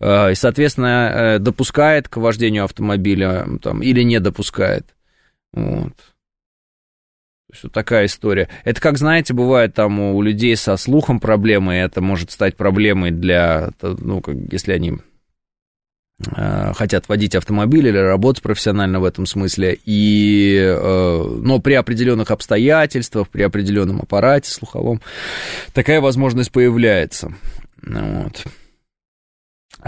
Э, и, соответственно, э, допускает к вождению автомобиля там, или не допускает. Вот. То есть вот такая история. Это, как знаете, бывает там у людей со слухом проблемы, и это может стать проблемой для, ну, как, если они Э, хотят водить автомобиль или работать профессионально в этом смысле, и, э, но при определенных обстоятельствах, при определенном аппарате слуховом, такая возможность появляется. Вот.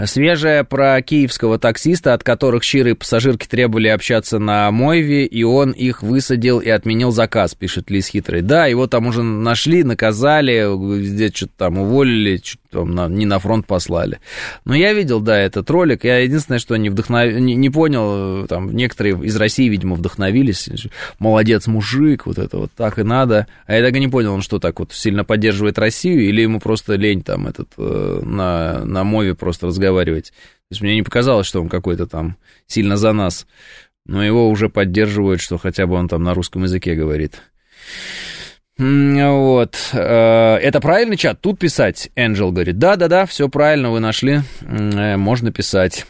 Свежая про киевского таксиста, от которых щирые пассажирки требовали общаться на Мойве, и он их высадил и отменил заказ, пишет Лис Хитрый. Да, его там уже нашли, наказали, где что-то там уволили, что-то там на, не на фронт послали. Но я видел, да, этот ролик. Я единственное, что не, вдохнов... не, не понял, там некоторые из России, видимо, вдохновились. Молодец, мужик, вот это вот так и надо. А я так и не понял, он что, так вот сильно поддерживает Россию, или ему просто лень там этот э, на, на Мове просто разговаривать разговаривать. То есть мне не показалось, что он какой-то там сильно за нас. Но его уже поддерживают, что хотя бы он там на русском языке говорит. Вот. Э, это правильный чат? Тут писать? Энджел говорит. Да-да-да, все правильно, вы нашли. Э, можно писать.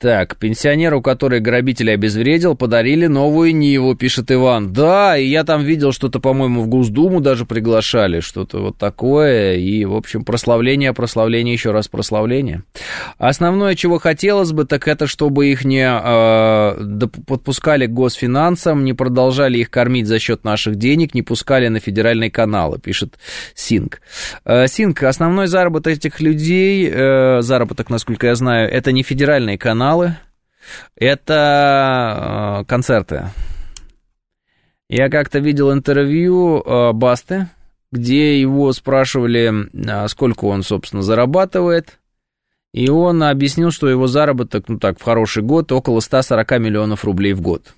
Так, пенсионеру, который грабителя обезвредил, подарили новую Ниву, пишет Иван. Да, и я там видел что-то, по-моему, в Госдуму даже приглашали, что-то вот такое. И, в общем, прославление, прославление, еще раз прославление. Основное, чего хотелось бы, так это, чтобы их не э, подпускали к госфинансам, не продолжали их кормить за счет наших денег, не пускали на федеральные каналы, пишет Синг. Э, Синг, основной заработок этих людей, э, заработок, насколько я знаю, это не федеральные каналы, каналы, это э, концерты. Я как-то видел интервью э, Басты, где его спрашивали, э, сколько он, собственно, зарабатывает. И он объяснил, что его заработок, ну так, в хороший год, около 140 миллионов рублей в год.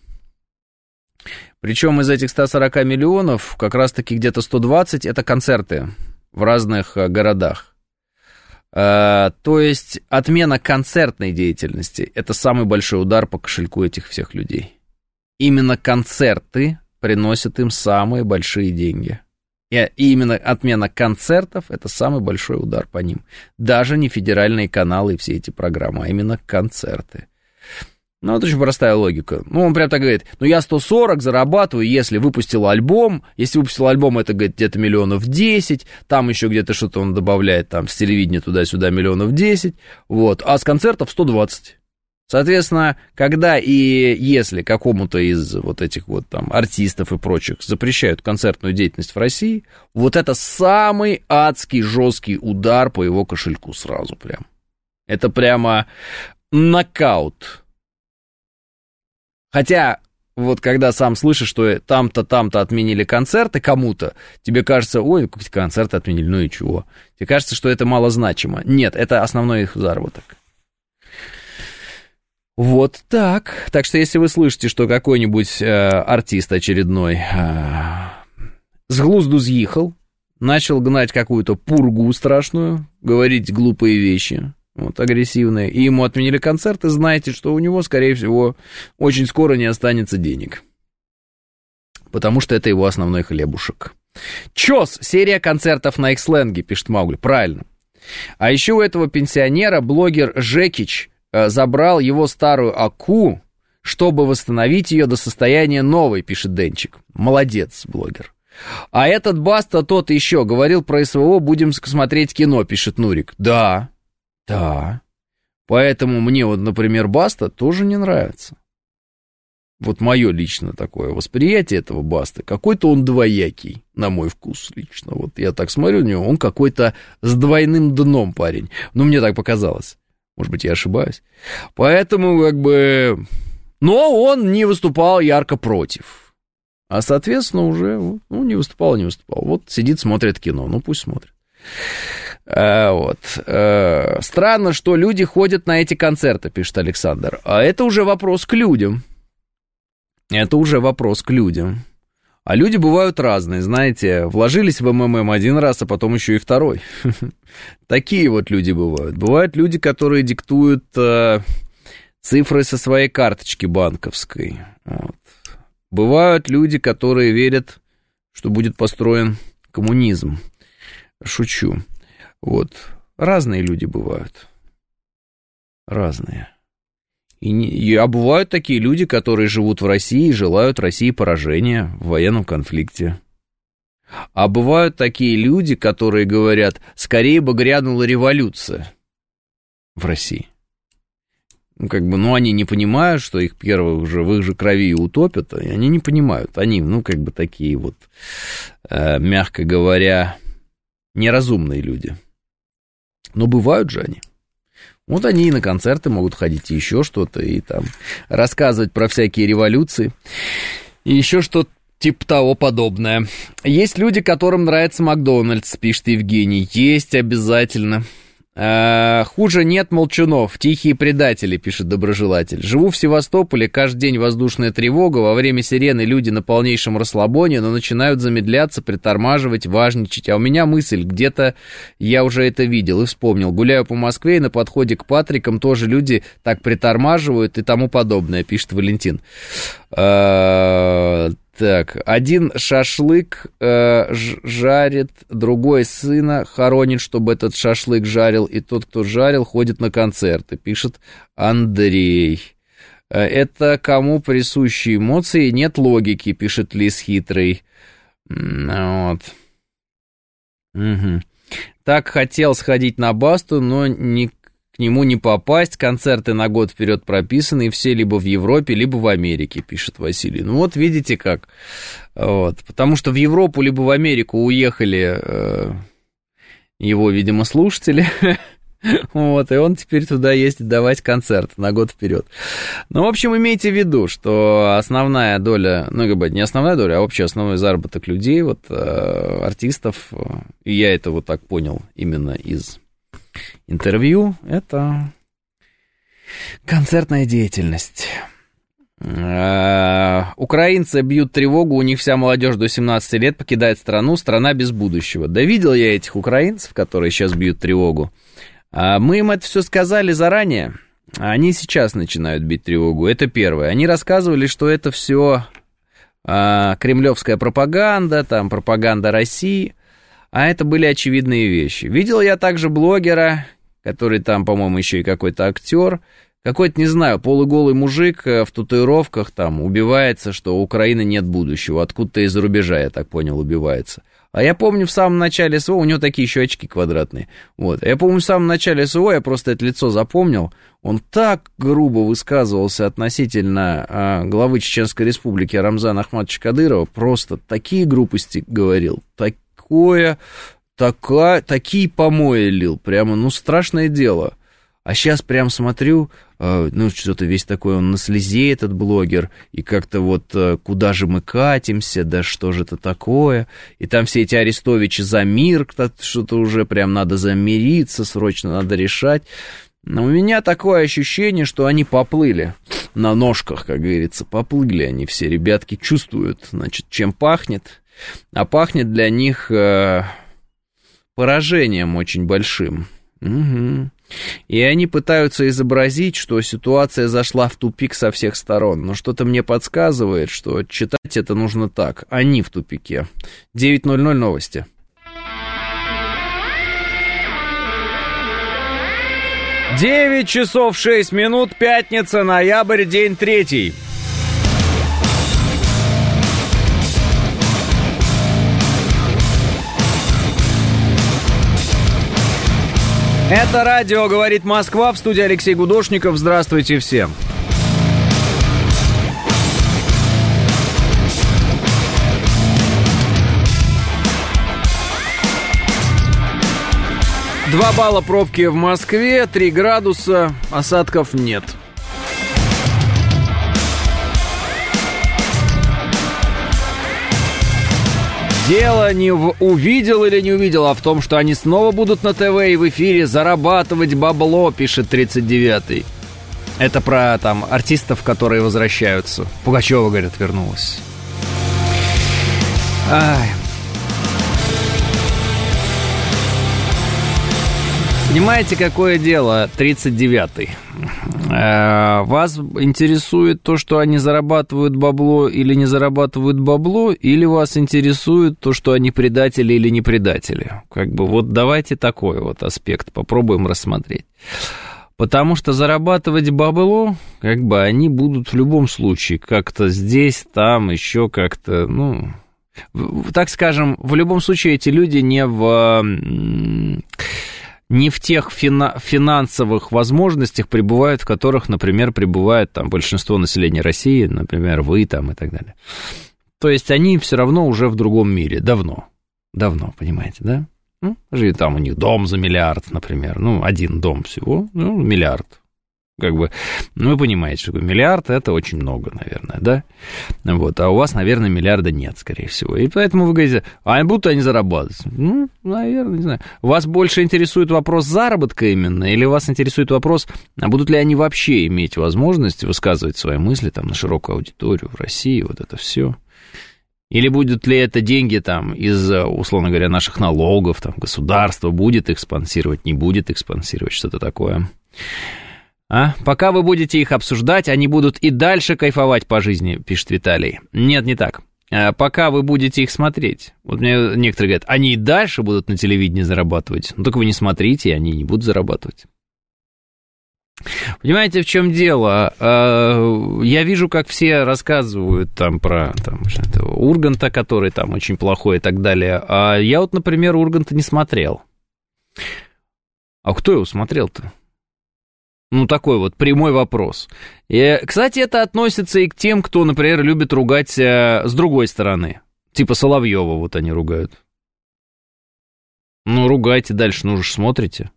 Причем из этих 140 миллионов как раз-таки где-то 120 это концерты в разных городах. Э, то есть отмена концертной деятельности – это самый большой удар по кошельку этих всех людей. Именно концерты приносят им самые большие деньги. И именно отмена концертов – это самый большой удар по ним. Даже не федеральные каналы и все эти программы, а именно концерты. Ну, это очень простая логика. Ну, он прям так говорит, ну, я 140 зарабатываю, если выпустил альбом, если выпустил альбом, это, говорит, где-то миллионов 10, там еще где-то что-то он добавляет, там, с телевидения туда-сюда миллионов 10, вот, а с концертов 120. Соответственно, когда и если какому-то из вот этих вот там артистов и прочих запрещают концертную деятельность в России, вот это самый адский жесткий удар по его кошельку сразу прям. Это прямо нокаут Хотя, вот когда сам слышишь, что там-то, там-то отменили концерты кому-то, тебе кажется, ой, какие-то концерты отменили, ну и чего? Тебе кажется, что это малозначимо. Нет, это основной их заработок. Вот так. Так что если вы слышите, что какой-нибудь э, артист очередной э, с глузду съехал, начал гнать какую-то пургу страшную, говорить глупые вещи, вот, агрессивные, и ему отменили концерт, и знаете, что у него, скорее всего, очень скоро не останется денег. Потому что это его основной хлебушек. ЧОС, серия концертов на X-сленге, пишет Маугли, правильно. А еще у этого пенсионера блогер Жекич э, забрал его старую АКУ, чтобы восстановить ее до состояния новой, пишет Денчик. Молодец, блогер. А этот Баста тот еще говорил про СВО, будем смотреть кино, пишет Нурик. Да, да. Поэтому мне вот, например, Баста тоже не нравится. Вот мое лично такое восприятие этого Басты. Какой-то он двоякий, на мой вкус лично. Вот я так смотрю на него, он какой-то с двойным дном парень. Ну, мне так показалось. Может быть, я ошибаюсь. Поэтому, как бы... Но он не выступал ярко против. А, соответственно, уже, ну, не выступал, не выступал. Вот сидит, смотрит кино. Ну, пусть смотрит. А, вот. А, странно, что люди ходят на эти концерты, пишет Александр. А это уже вопрос к людям. Это уже вопрос к людям. А люди бывают разные, знаете, вложились в МММ один раз, а потом еще и второй. Такие вот люди бывают. Бывают люди, которые диктуют э, цифры со своей карточки банковской. Бывают люди, которые верят, что будет построен коммунизм. Шучу. Вот. Разные люди бывают. Разные. И, не, и, а бывают такие люди, которые живут в России и желают России поражения в военном конфликте. А бывают такие люди, которые говорят, скорее бы грянула революция в России. Ну, как бы, ну, они не понимают, что их первых же в их же крови утопят, и они не понимают. Они, ну, как бы такие вот, э, мягко говоря, неразумные люди. Но бывают же они. Вот они и на концерты могут ходить, и еще что-то, и там рассказывать про всякие революции, и еще что-то типа того подобное. Есть люди, которым нравится Макдональдс, пишет Евгений. Есть обязательно. Э, хуже нет молчунов, тихие предатели, пишет доброжелатель. Живу в Севастополе, каждый день воздушная тревога, во время сирены люди на полнейшем расслабоне, но начинают замедляться, притормаживать, важничать. А у меня мысль, где-то я уже это видел и вспомнил. Гуляю по Москве, и на подходе к Патрикам тоже люди так притормаживают и тому подобное, пишет Валентин. Так, один шашлык э, жарит, другой сына хоронит, чтобы этот шашлык жарил, и тот, кто жарил, ходит на концерты, пишет Андрей. Э, это кому присущи эмоции, нет логики, пишет Лис Хитрый. Вот. Угу. Так хотел сходить на басту, но не нему не попасть, концерты на год вперед прописаны, и все либо в Европе, либо в Америке, пишет Василий. Ну вот видите как. Вот. Потому что в Европу либо в Америку уехали э, его, видимо, слушатели. Вот, и он теперь туда ездит давать концерт на год вперед. Ну, в общем, имейте в виду, что основная доля, ну, как бы не основная доля, а вообще основной заработок людей, вот, э, артистов, и я это вот так понял именно из интервью – это концертная деятельность. Э, украинцы бьют тревогу, у них вся молодежь до 17 лет покидает страну, страна без будущего. Да видел я этих украинцев, которые сейчас бьют тревогу. А мы им это все сказали заранее, а они сейчас начинают бить тревогу. Это первое. Они рассказывали, что это все а, кремлевская пропаганда, там пропаганда России. А это были очевидные вещи. Видел я также блогера, который там, по-моему, еще и какой-то актер, какой-то, не знаю, полуголый мужик э, в татуировках там убивается, что у Украины нет будущего. Откуда-то из-за рубежа, я так понял, убивается. А я помню в самом начале СВО, у него такие еще очки квадратные. Вот. Я помню в самом начале СВО, я просто это лицо запомнил, он так грубо высказывался относительно а, главы Чеченской Республики Рамзана Ахматовича Кадырова, просто такие грубости говорил, так, такое, така, такие помои лил, прямо, ну, страшное дело. А сейчас прям смотрю, э, ну, что-то весь такой он на слезе, этот блогер, и как-то вот э, куда же мы катимся, да что же это такое, и там все эти Арестовичи за мир, что-то уже прям надо замириться, срочно надо решать. Но у меня такое ощущение, что они поплыли на ножках, как говорится, поплыли они все, ребятки чувствуют, значит, чем пахнет, а пахнет для них э, поражением очень большим. Угу. И они пытаются изобразить, что ситуация зашла в тупик со всех сторон. Но что-то мне подсказывает, что читать это нужно так. Они в тупике. 9.00 новости. Девять часов шесть минут, пятница, ноябрь, день третий. Это радио «Говорит Москва» в студии Алексей Гудошников. Здравствуйте всем. Два балла пробки в Москве, 3 градуса, осадков нет. Дело не в увидел или не увидел, а в том, что они снова будут на ТВ и в эфире зарабатывать бабло, пишет 39-й. Это про там артистов, которые возвращаются. Пугачева, говорят, вернулась. Ай. Понимаете, какое дело 39-й? Э, вас интересует то, что они зарабатывают бабло или не зарабатывают бабло, или вас интересует то, что они предатели или не предатели? Как бы вот давайте такой вот аспект попробуем рассмотреть. Потому что зарабатывать бабло, как бы они будут в любом случае как-то здесь, там, еще как-то, ну, так скажем, в любом случае эти люди не в не в тех фина- финансовых возможностях пребывают, в которых, например, пребывает там большинство населения России, например, вы там и так далее. То есть они все равно уже в другом мире, давно. Давно, понимаете, да? Ну, там у них дом за миллиард, например. Ну, один дом всего, ну, миллиард. Как бы, ну, вы понимаете, что миллиард это очень много, наверное, да? Вот, а у вас, наверное, миллиарда нет, скорее всего. И поэтому вы говорите, а будут они зарабатывать? Ну, наверное, не знаю. Вас больше интересует вопрос заработка именно, или вас интересует вопрос, а будут ли они вообще иметь возможность высказывать свои мысли там на широкую аудиторию в России, вот это все? Или будут ли это деньги там из, условно говоря, наших налогов, там государство будет их спонсировать, не будет их спонсировать, что-то такое? А? Пока вы будете их обсуждать, они будут и дальше кайфовать по жизни, пишет Виталий. Нет, не так. А пока вы будете их смотреть. Вот мне некоторые говорят, они и дальше будут на телевидении зарабатывать. Ну, только вы не смотрите, и они не будут зарабатывать. Понимаете, в чем дело? А, я вижу, как все рассказывают там про там, Урганта, который там очень плохой и так далее. А я вот, например, Урганта не смотрел. А кто его смотрел-то? Ну, такой вот прямой вопрос. И, кстати, это относится и к тем, кто, например, любит ругать э, с другой стороны. Типа Соловьева вот они ругают. Ну, ругайте дальше, ну же смотрите.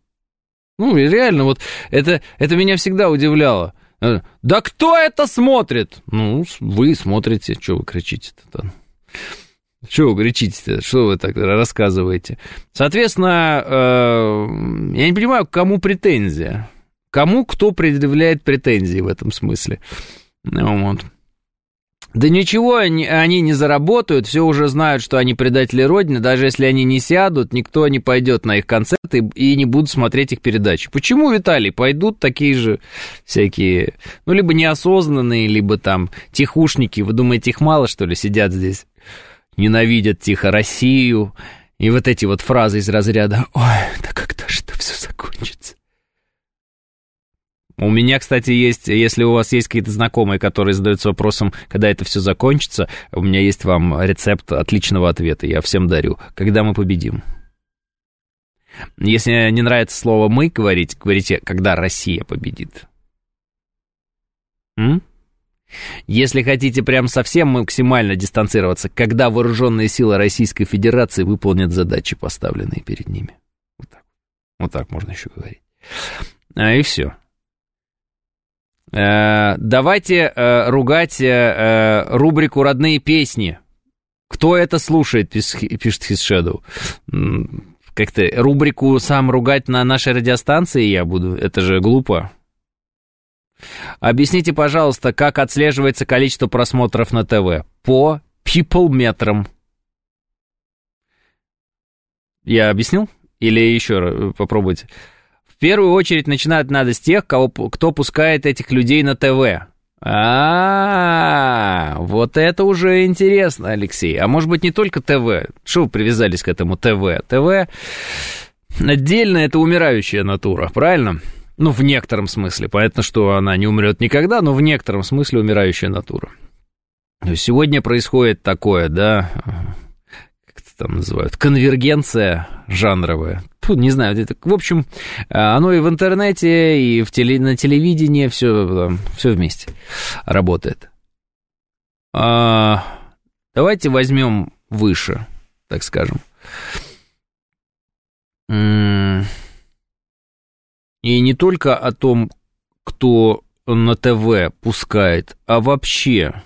Ну, реально, вот это, это меня всегда удивляло. Э, да кто это смотрит? Ну, вы смотрите, что вы кричите-то? Чего вы кричите-то? Что вы так рассказываете? Соответственно, э, я не понимаю, к кому претензия. Кому кто предъявляет претензии в этом смысле? Вот. Да ничего они не заработают, все уже знают, что они предатели Родины, даже если они не сядут, никто не пойдет на их концерты и не будут смотреть их передачи. Почему, Виталий, пойдут такие же всякие, ну, либо неосознанные, либо там тихушники, вы думаете, их мало, что ли, сидят здесь, ненавидят тихо Россию, и вот эти вот фразы из разряда «Ой, да когда же это все закончится?» У меня, кстати, есть, если у вас есть какие-то знакомые, которые задаются вопросом, когда это все закончится, у меня есть вам рецепт отличного ответа, я всем дарю. Когда мы победим? Если не нравится слово «мы» говорить, говорите «когда Россия победит». М? Если хотите прям совсем максимально дистанцироваться, когда вооруженные силы Российской Федерации выполнят задачи, поставленные перед ними. Вот так, вот так можно еще говорить. А, и все. Э, давайте э, ругать э, рубрику «Родные песни». Кто это слушает, пишет Shadow. Как-то рубрику сам ругать на нашей радиостанции я буду. Это же глупо. Объясните, пожалуйста, как отслеживается количество просмотров на ТВ? По people метрам. Я объяснил? Или еще попробуйте? Первую очередь начинать надо с тех, кого, кто пускает этих людей на ТВ. А, вот это уже интересно, Алексей. А может быть не только ТВ? Что вы привязались к этому ТВ? ТВ отдельно это умирающая натура, правильно? Ну, в некотором смысле. Понятно, что она не умрет никогда, но в некотором смысле умирающая натура. Сегодня происходит такое, да, это там называют, конвергенция жанровая. Фу, не знаю, это, в общем, э, оно и в интернете, и в теле, на телевидении, все, все вместе работает. А, давайте возьмем выше, так скажем. И не только о том, кто на ТВ пускает, а вообще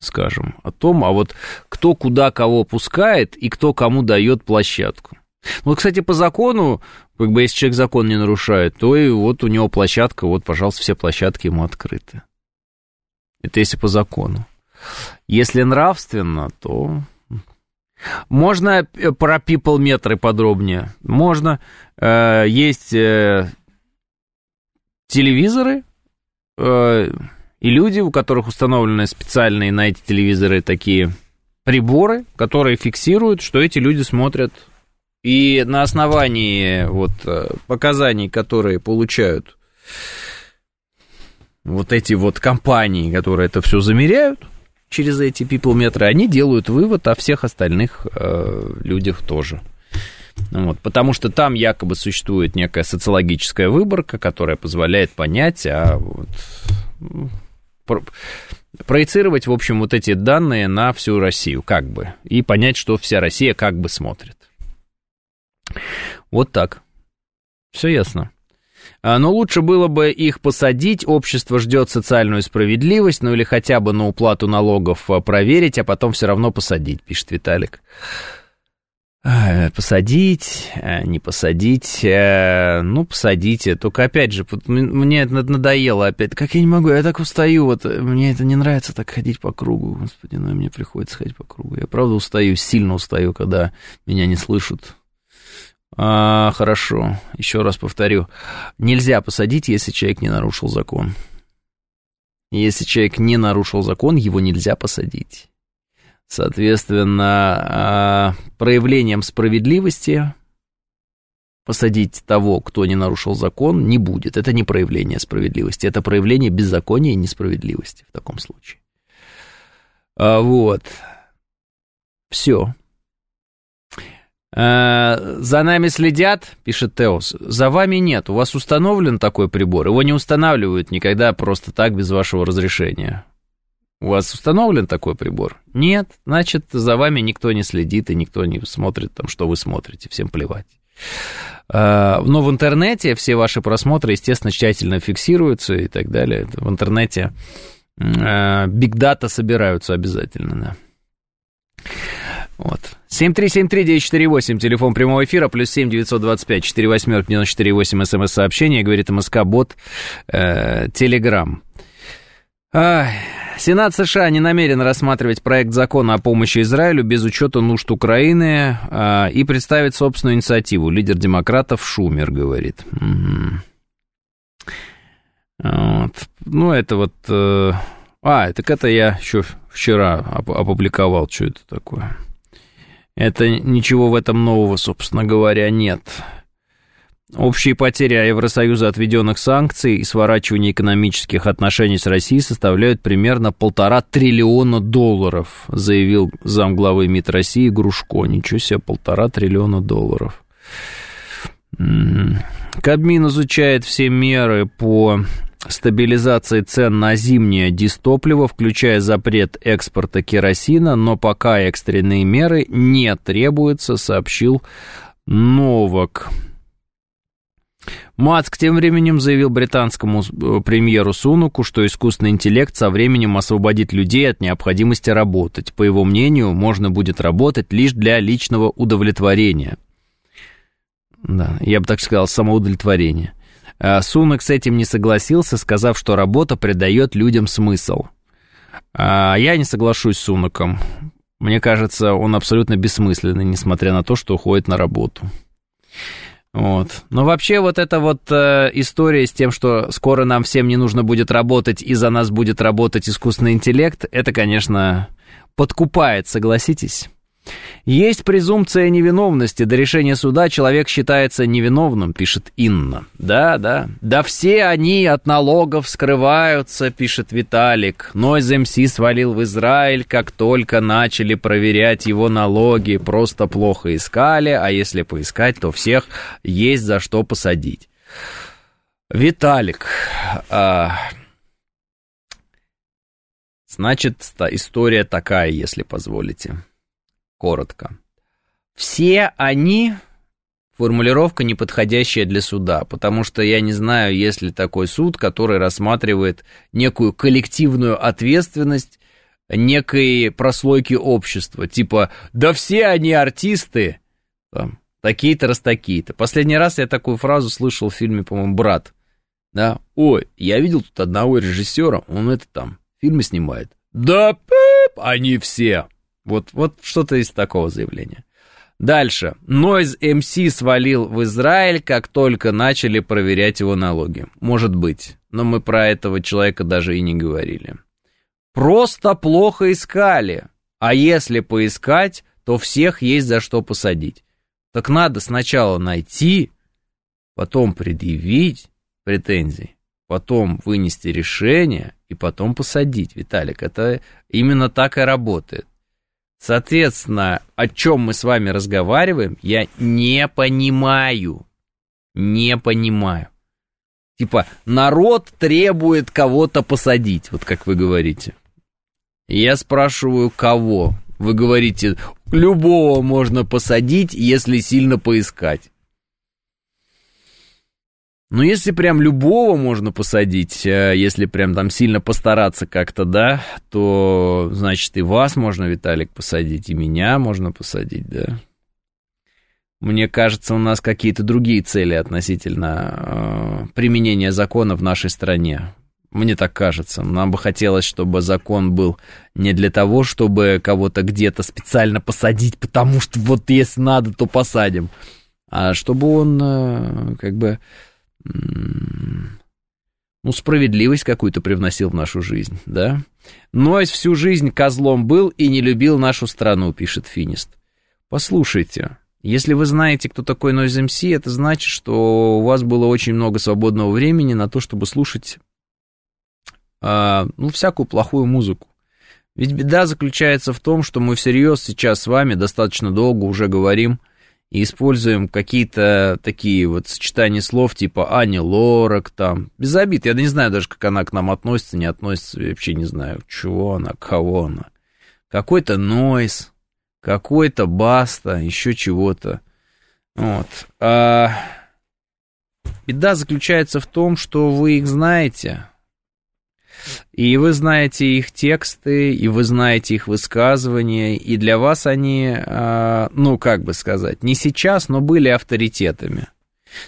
скажем, о том, а вот кто куда кого пускает и кто кому дает площадку. Ну, кстати, по закону, как бы если человек закон не нарушает, то и вот у него площадка, вот, пожалуйста, все площадки ему открыты. Это если по закону. Если нравственно, то можно э, про people метры подробнее. Можно. Э, есть э, телевизоры и люди, у которых установлены специальные на эти телевизоры такие приборы, которые фиксируют, что эти люди смотрят. И на основании вот э, показаний, которые получают вот эти вот компании, которые это все замеряют, через эти people они делают вывод о всех остальных э, людях тоже. Вот, потому что там якобы существует некая социологическая выборка, которая позволяет понять, а вот, про, проецировать, в общем, вот эти данные на всю Россию, как бы, и понять, что вся Россия как бы смотрит. Вот так. Все ясно. А, но лучше было бы их посадить, общество ждет социальную справедливость, ну или хотя бы на уплату налогов а, проверить, а потом все равно посадить, пишет Виталик. Посадить, а, не посадить, ну, посадите. Только опять же, мне это надоело опять. Как я не могу, я так устаю, вот мне это не нравится так ходить по кругу, господи, ну, мне приходится ходить по кругу. Я правда устаю, сильно устаю, когда меня не слышат. А, хорошо, еще раз повторю. Нельзя посадить, если человек не нарушил закон. Если человек не нарушил закон, его нельзя посадить. Соответственно, а, проявлением справедливости посадить того, кто не нарушил закон, не будет. Это не проявление справедливости, это проявление беззакония и несправедливости в таком случае. А, вот. Все. Э, за нами следят, пишет Теос. За вами нет. У вас установлен такой прибор. Его не устанавливают никогда просто так, без вашего разрешения. У вас установлен такой прибор? Нет. Значит, за вами никто не следит и никто не смотрит, там, что вы смотрите. Всем плевать. Э, но в интернете все ваши просмотры, естественно, тщательно фиксируются и так далее. В интернете бигдата собираются обязательно, да. Вот. 7373948, телефон прямого эфира, плюс 7 925 4 восьмерки 948, смс-сообщение, говорит МСК-бот, э, Телеграм. Сенат США не намерен рассматривать проект закона о помощи Израилю без учета нужд Украины э, и представить собственную инициативу. Лидер демократов Шумер говорит. Угу. Вот. Ну, это вот... Э, а, так это я еще вчера опубликовал, что это такое. Это ничего в этом нового, собственно говоря, нет. Общие потери Евросоюза от введенных санкций и сворачивания экономических отношений с Россией составляют примерно полтора триллиона долларов, заявил замглавы МИД России Грушко. Ничего себе, полтора триллиона долларов. Кабмин изучает все меры по стабилизации цен на зимнее дистопливо, включая запрет экспорта керосина, но пока экстренные меры не требуются, сообщил Новак. Маск тем временем заявил британскому э, премьеру Сунуку, что искусственный интеллект со временем освободит людей от необходимости работать. По его мнению, можно будет работать лишь для личного удовлетворения. Да, я бы так сказал, самоудовлетворения. А Сунок с этим не согласился, сказав, что работа придает людям смысл. А я не соглашусь с Суноком. Мне кажется, он абсолютно бессмысленный, несмотря на то, что уходит на работу. Вот. Но вообще вот эта вот э, история с тем, что скоро нам всем не нужно будет работать, и за нас будет работать искусственный интеллект, это, конечно, подкупает, согласитесь? Есть презумпция невиновности. До решения суда человек считается невиновным, пишет Инна. Да, да. Да все они от налогов скрываются, пишет Виталик. Нойз МС свалил в Израиль, как только начали проверять его налоги. Просто плохо искали, а если поискать, то всех есть за что посадить. Виталик, а... значит, история такая, если позволите коротко. Все они формулировка неподходящая для суда, потому что я не знаю, есть ли такой суд, который рассматривает некую коллективную ответственность некой прослойки общества. Типа, да все они артисты, там, такие-то раз такие-то. Последний раз я такую фразу слышал в фильме, по-моему, «Брат». Да, ой, я видел тут одного режиссера, он это там, фильмы снимает. Да, пип, они все. Вот, вот что-то из такого заявления. Дальше. Noise MC свалил в Израиль, как только начали проверять его налоги. Может быть, но мы про этого человека даже и не говорили. Просто плохо искали. А если поискать, то всех есть за что посадить. Так надо сначала найти, потом предъявить претензий, потом вынести решение и потом посадить. Виталик, это именно так и работает. Соответственно, о чем мы с вами разговариваем, я не понимаю. Не понимаю. Типа, народ требует кого-то посадить, вот как вы говорите. Я спрашиваю, кого? Вы говорите, любого можно посадить, если сильно поискать. Ну, если прям любого можно посадить, э, если прям там сильно постараться как-то, да, то, значит, и вас можно, Виталик, посадить, и меня можно посадить, да. Мне кажется, у нас какие-то другие цели относительно э, применения закона в нашей стране. Мне так кажется. Нам бы хотелось, чтобы закон был не для того, чтобы кого-то где-то специально посадить, потому что вот если надо, то посадим, а чтобы он э, как бы ну, справедливость какую-то привносил в нашу жизнь, да? Нойс всю жизнь козлом был и не любил нашу страну, пишет Финист. Послушайте, если вы знаете, кто такой Noise MC, это значит, что у вас было очень много свободного времени на то, чтобы слушать, э, ну, всякую плохую музыку. Ведь беда заключается в том, что мы всерьез сейчас с вами достаточно долго уже говорим и используем какие-то такие вот сочетания слов типа Ани Лорак там, без обид, я не знаю даже, как она к нам относится, не относится, я вообще не знаю, чего она, кого она. Какой-то нойс, какой-то баста, еще чего-то. Вот. А... Беда заключается в том, что вы их знаете, и вы знаете их тексты, и вы знаете их высказывания, и для вас они, а, ну, как бы сказать, не сейчас, но были авторитетами.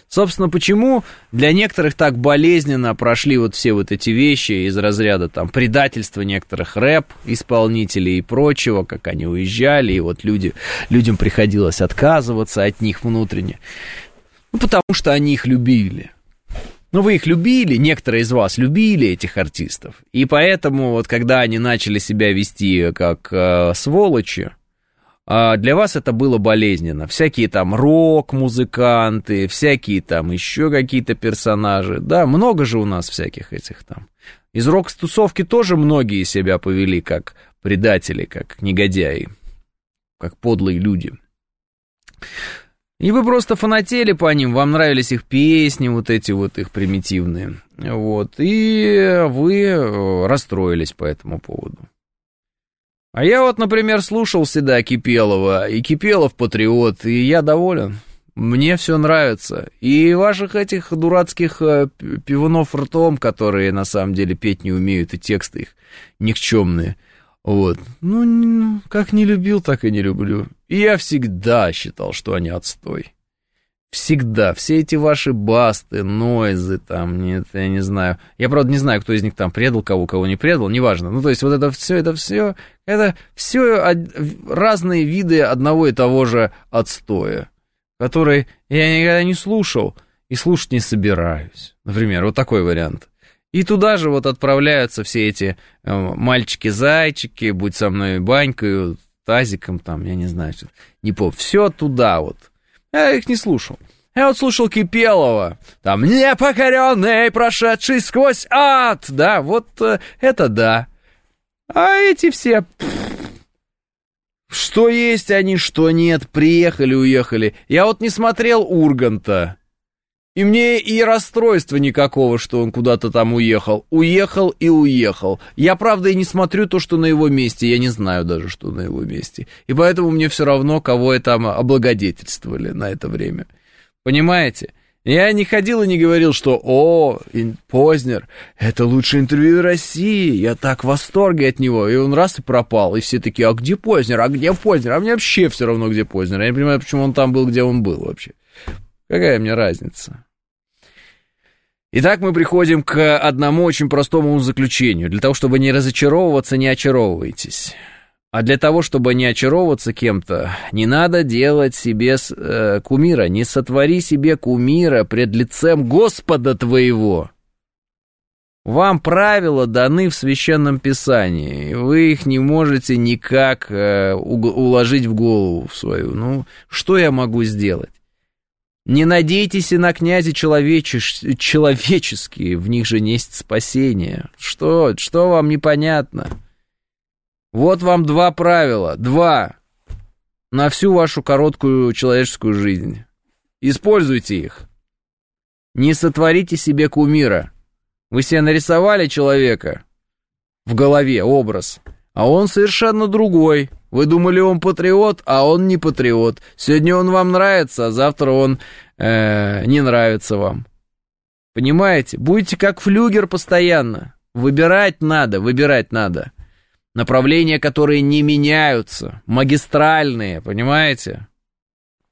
Собственно, почему для некоторых так болезненно прошли вот все вот эти вещи из разряда там предательства некоторых рэп-исполнителей и прочего, как они уезжали, и вот люди, людям приходилось отказываться от них внутренне. Ну, потому что они их любили. Ну, вы их любили, некоторые из вас любили этих артистов. И поэтому, вот когда они начали себя вести как э, сволочи, э, для вас это было болезненно. Всякие там рок-музыканты, всякие там еще какие-то персонажи. Да, много же у нас всяких этих там. Из рок-тусовки тоже многие себя повели как предатели, как негодяи, как подлые люди. И вы просто фанатели по ним, вам нравились их песни, вот эти вот их примитивные. Вот, и вы э, расстроились по этому поводу. А я вот, например, слушал всегда Кипелова, и Кипелов патриот, и я доволен. Мне все нравится. И ваших этих дурацких э, пивунов ртом, которые на самом деле петь не умеют, и тексты их никчемные – вот. Ну, как не любил, так и не люблю. И я всегда считал, что они отстой. Всегда. Все эти ваши басты, нойзы, там, нет, я не знаю. Я, правда, не знаю, кто из них там предал, кого, кого не предал, неважно. Ну, то есть, вот это все, это все, это все разные виды одного и того же отстоя, который я никогда не слушал и слушать не собираюсь. Например, вот такой вариант. И туда же вот отправляются все эти э, мальчики-зайчики, будь со мной банькой, тазиком там, я не знаю, не помню. Все туда вот. Я их не слушал. Я вот слушал Кипелова, там, непокоренный, прошедший сквозь ад, да, вот э, это да. А эти все, что есть они, что нет, приехали, уехали. Я вот не смотрел Урганта, и мне и расстройства никакого, что он куда-то там уехал. Уехал и уехал. Я, правда, и не смотрю то, что на его месте. Я не знаю даже, что на его месте. И поэтому мне все равно, кого я там облагодетельствовали на это время. Понимаете? Я не ходил и не говорил, что «О, Познер, это лучшее интервью России, я так в восторге от него». И он раз и пропал, и все такие «А где Познер? А где Познер?» А мне вообще все равно, где Познер. Я не понимаю, почему он там был, где он был вообще. Какая мне разница? Итак, мы приходим к одному очень простому заключению. Для того, чтобы не разочаровываться, не очаровывайтесь. А для того, чтобы не очаровываться кем-то, не надо делать себе э, кумира. Не сотвори себе кумира пред лицем Господа твоего. Вам правила даны в Священном Писании. Вы их не можете никак э, уложить в голову свою. Ну, что я могу сделать? Не надейтесь и на князи человечеш... человеческие, в них же есть спасение. Что, что вам непонятно? Вот вам два правила, два, на всю вашу короткую человеческую жизнь. Используйте их. Не сотворите себе кумира. Вы себе нарисовали человека в голове, образ, а он совершенно другой. Вы думали, он патриот, а он не патриот. Сегодня он вам нравится, а завтра он э, не нравится вам. Понимаете? Будете как флюгер постоянно. Выбирать надо, выбирать надо. Направления, которые не меняются, магистральные, понимаете?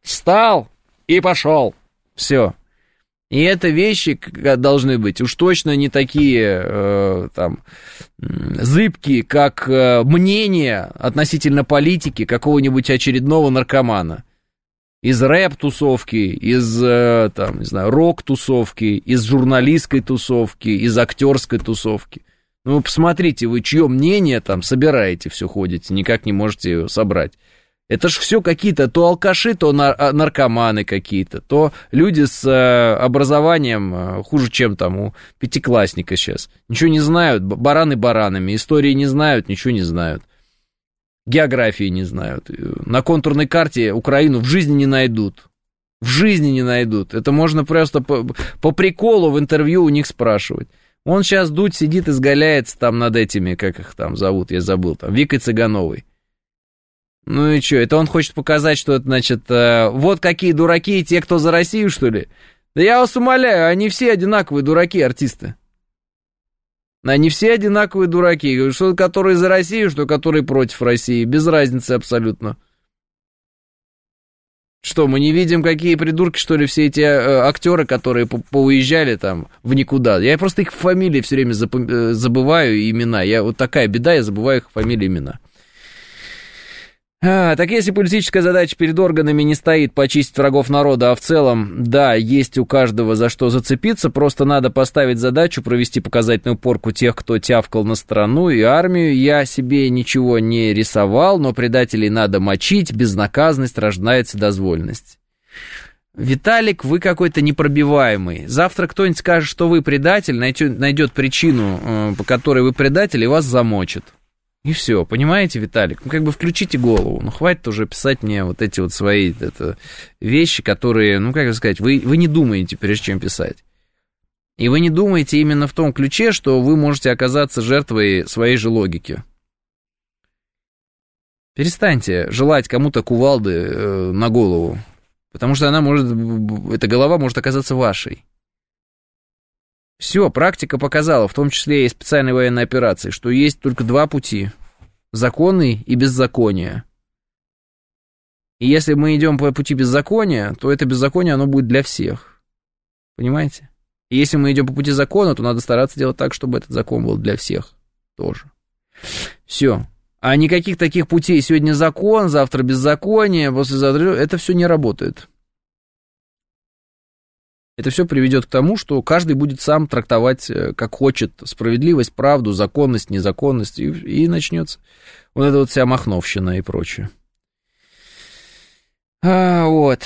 Встал и пошел. Все. И это вещи должны быть уж точно не такие э, там зыбкие, как э, мнение относительно политики какого-нибудь очередного наркомана. Из рэп-тусовки, из, э, там, не знаю, рок-тусовки, из журналистской тусовки, из актерской тусовки. Ну, посмотрите, вы чье мнение там собираете, все ходите, никак не можете собрать. Это ж все какие-то то алкаши, то а, наркоманы какие-то, то люди с э, образованием э, хуже, чем там у пятиклассника сейчас. Ничего не знают, бараны баранами, истории не знают, ничего не знают. Географии не знают. На контурной карте Украину в жизни не найдут. В жизни не найдут. Это можно просто по, по приколу в интервью у них спрашивать. Он сейчас дуть сидит, изгаляется там над этими, как их там зовут, я забыл, там, Викой Цыгановой. Ну и что, это он хочет показать, что это, значит, э, вот какие дураки те, кто за Россию, что ли? Да я вас умоляю, они все одинаковые дураки, артисты. Они все одинаковые дураки, что которые за Россию, что которые против России, без разницы абсолютно. Что, мы не видим, какие придурки, что ли, все эти э, актеры, которые по поуезжали там в никуда? Я просто их фамилии все время э, забываю, имена. Я вот такая беда, я забываю их фамилии, имена. А, так если политическая задача перед органами не стоит почистить врагов народа, а в целом, да, есть у каждого за что зацепиться, просто надо поставить задачу провести показательную порку тех, кто тявкал на страну и армию. Я себе ничего не рисовал, но предателей надо мочить, безнаказанность рождается дозвольность. Виталик, вы какой-то непробиваемый. Завтра кто-нибудь скажет, что вы предатель, найдет, найдет причину, э, по которой вы предатель, и вас замочит. И все, понимаете, Виталик? Ну, как бы включите голову. Ну, хватит уже писать мне вот эти вот свои это, вещи, которые, ну, как сказать, вы, вы не думаете, прежде чем писать. И вы не думаете именно в том ключе, что вы можете оказаться жертвой своей же логики. Перестаньте желать кому-то кувалды э, на голову, потому что она может, эта голова может оказаться вашей. Все, практика показала, в том числе и специальной военной операции, что есть только два пути. Законный и беззаконие. И если мы идем по пути беззакония, то это беззаконие, оно будет для всех. Понимаете? И если мы идем по пути закона, то надо стараться делать так, чтобы этот закон был для всех тоже. Все. А никаких таких путей сегодня закон, завтра беззаконие, послезавтра... Это все не работает это все приведет к тому, что каждый будет сам трактовать, э, как хочет, справедливость, правду, законность, незаконность, и, и начнется вот эта вот вся махновщина и прочее. А, вот.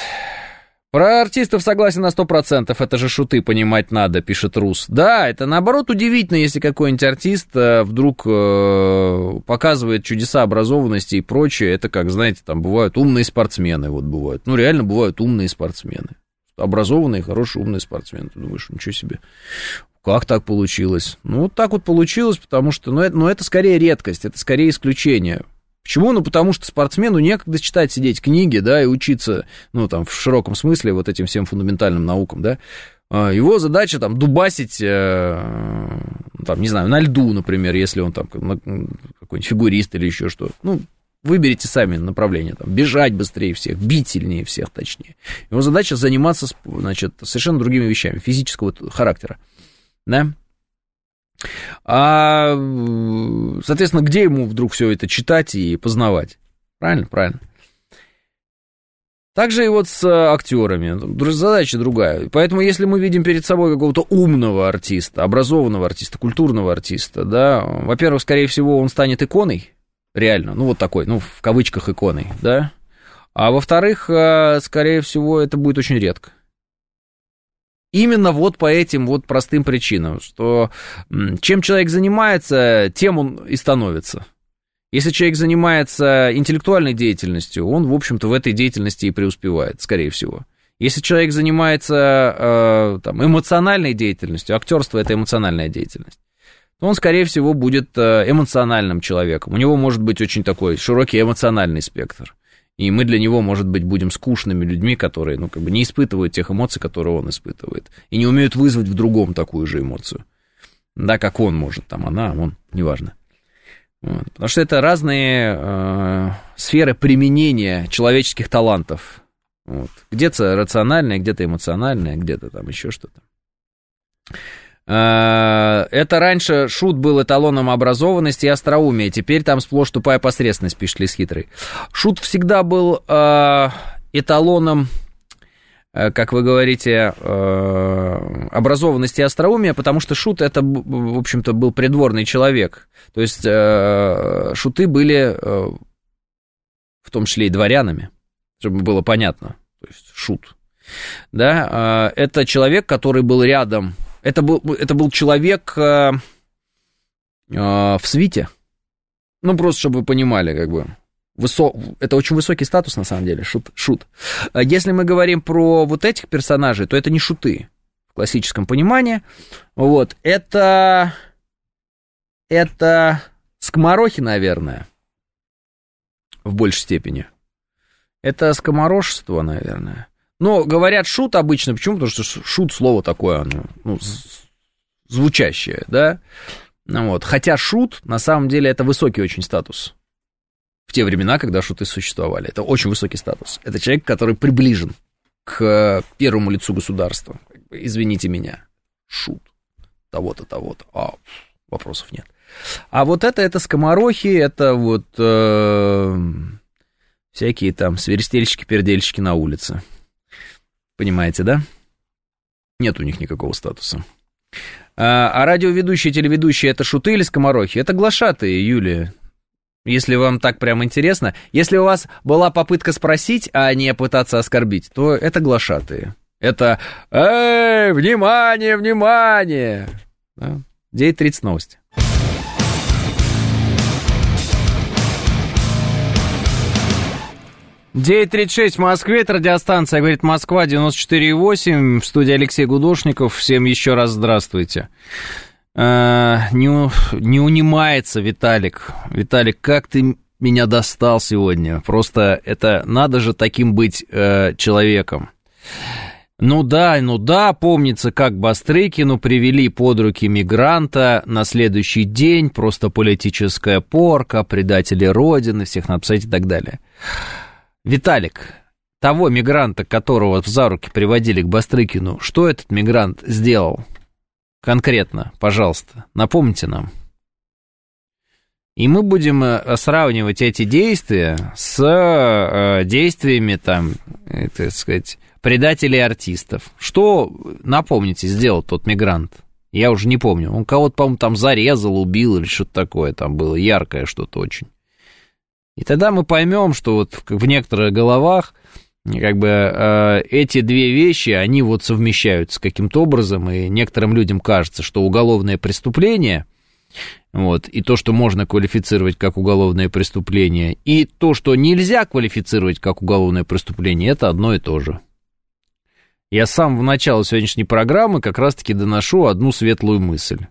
Про артистов согласен на сто процентов, это же шуты понимать надо, пишет Рус. Да, это наоборот удивительно, если какой-нибудь артист э, вдруг э, показывает чудеса образованности и прочее. Это как, знаете, там бывают умные спортсмены, вот бывают. Ну, реально бывают умные спортсмены образованный, хороший, умный спортсмен. Ты думаешь, ничего себе. Как так получилось? Ну, вот так вот получилось, потому что, ну это, ну, это скорее редкость, это скорее исключение. Почему? Ну, потому что спортсмену некогда читать, сидеть книги, да, и учиться, ну, там, в широком смысле вот этим всем фундаментальным наукам, да. А, его задача там дубасить, э, там, не знаю, на льду, например, если он там какой-нибудь фигурист или еще что. Ну, выберите сами направление, там, бежать быстрее всех, бить сильнее всех, точнее. Его задача заниматься, значит, совершенно другими вещами, физического характера, да. А, соответственно, где ему вдруг все это читать и познавать? Правильно, правильно. Также и вот с актерами. Задача другая. Поэтому, если мы видим перед собой какого-то умного артиста, образованного артиста, культурного артиста, да, во-первых, скорее всего, он станет иконой, реально, ну, вот такой, ну, в кавычках иконой, да, а во-вторых, э, скорее всего, это будет очень редко. Именно вот по этим вот простым причинам, что чем человек занимается, тем он и становится. Если человек занимается интеллектуальной деятельностью, он, в общем-то, в этой деятельности и преуспевает, скорее всего. Если человек занимается э, там, эмоциональной деятельностью, актерство это эмоциональная деятельность, то он, скорее всего, будет э, эмоциональным человеком. У него может быть очень такой широкий эмоциональный спектр. И мы для него, может быть, будем скучными людьми, которые, ну, как бы не испытывают тех эмоций, которые он испытывает. И не умеют вызвать в другом такую же эмоцию. Да, как он может, там, она, он, неважно. Вот. Потому что это разные э, сферы применения человеческих талантов. Вот. Где-то рациональное, где-то эмоциональное, где-то там еще что-то. Э, это раньше шут был эталоном образованности и остроумия, теперь там сплошь тупая посредственность, пишет Лис Хитрый. Шут всегда был э, эталоном Э, как вы говорите, образованности и остроумия, потому что Шут это, в общем-то, был придворный человек. То есть шуты были в том числе и дворянами, чтобы было понятно. То есть Шут. Да, это человек, который был рядом. Это был, это был человек в свите. Ну, просто чтобы вы понимали, как бы высо... это очень высокий статус, на самом деле, шут, шут. А если мы говорим про вот этих персонажей, то это не шуты в классическом понимании. Вот, это... Это скоморохи, наверное, в большей степени. Это скоморожество, наверное. Но говорят шут обычно, почему? Потому что шут слово такое, ну, звучащее, да? Ну вот. Хотя шут, на самом деле, это высокий очень статус в те времена, когда шуты существовали. Это очень высокий статус. Это человек, который приближен к первому лицу государства. Извините меня, шут того-то, того-то. А, вопросов нет. А вот это, это скоморохи, это вот э, всякие там свиристельщики, пердельщики на улице. Понимаете, да? Нет у них никакого статуса. А, а радиоведущие, телеведущие это шуты или скоморохи? Это глашатые, Юлия. Если вам так прям интересно. Если у вас была попытка спросить, а не пытаться оскорбить, то это глашатые. Это «Эй, внимание, внимание!» да? 9.30 новости. Девять тридцать шесть в Москве, это радиостанция, говорит Москва, 94,8, в студии Алексей Гудошников, всем еще раз здравствуйте. Э, не, не унимается Виталик. Виталик, как ты меня достал сегодня? Просто это надо же таким быть э, человеком. Ну да, ну да, помнится, как Бастрыкину привели под руки мигранта на следующий день, просто политическая порка, предатели Родины, всех надо посадить и так далее. Виталик, того мигранта, которого за руки приводили к Бастрыкину, что этот мигрант сделал? конкретно, пожалуйста, напомните нам. И мы будем э, сравнивать эти действия с э, действиями, там, э, так сказать, предателей артистов. Что, напомните, сделал тот мигрант? Я уже не помню. Он кого-то, по-моему, там зарезал, убил или что-то такое там было, яркое что-то очень. И тогда мы поймем, что вот в некоторых головах как бы э, эти две вещи, они вот совмещаются каким-то образом, и некоторым людям кажется, что уголовное преступление, вот, и то, что можно квалифицировать как уголовное преступление, и то, что нельзя квалифицировать как уголовное преступление, это одно и то же. Я сам в начале сегодняшней программы как раз-таки доношу одну светлую мысль,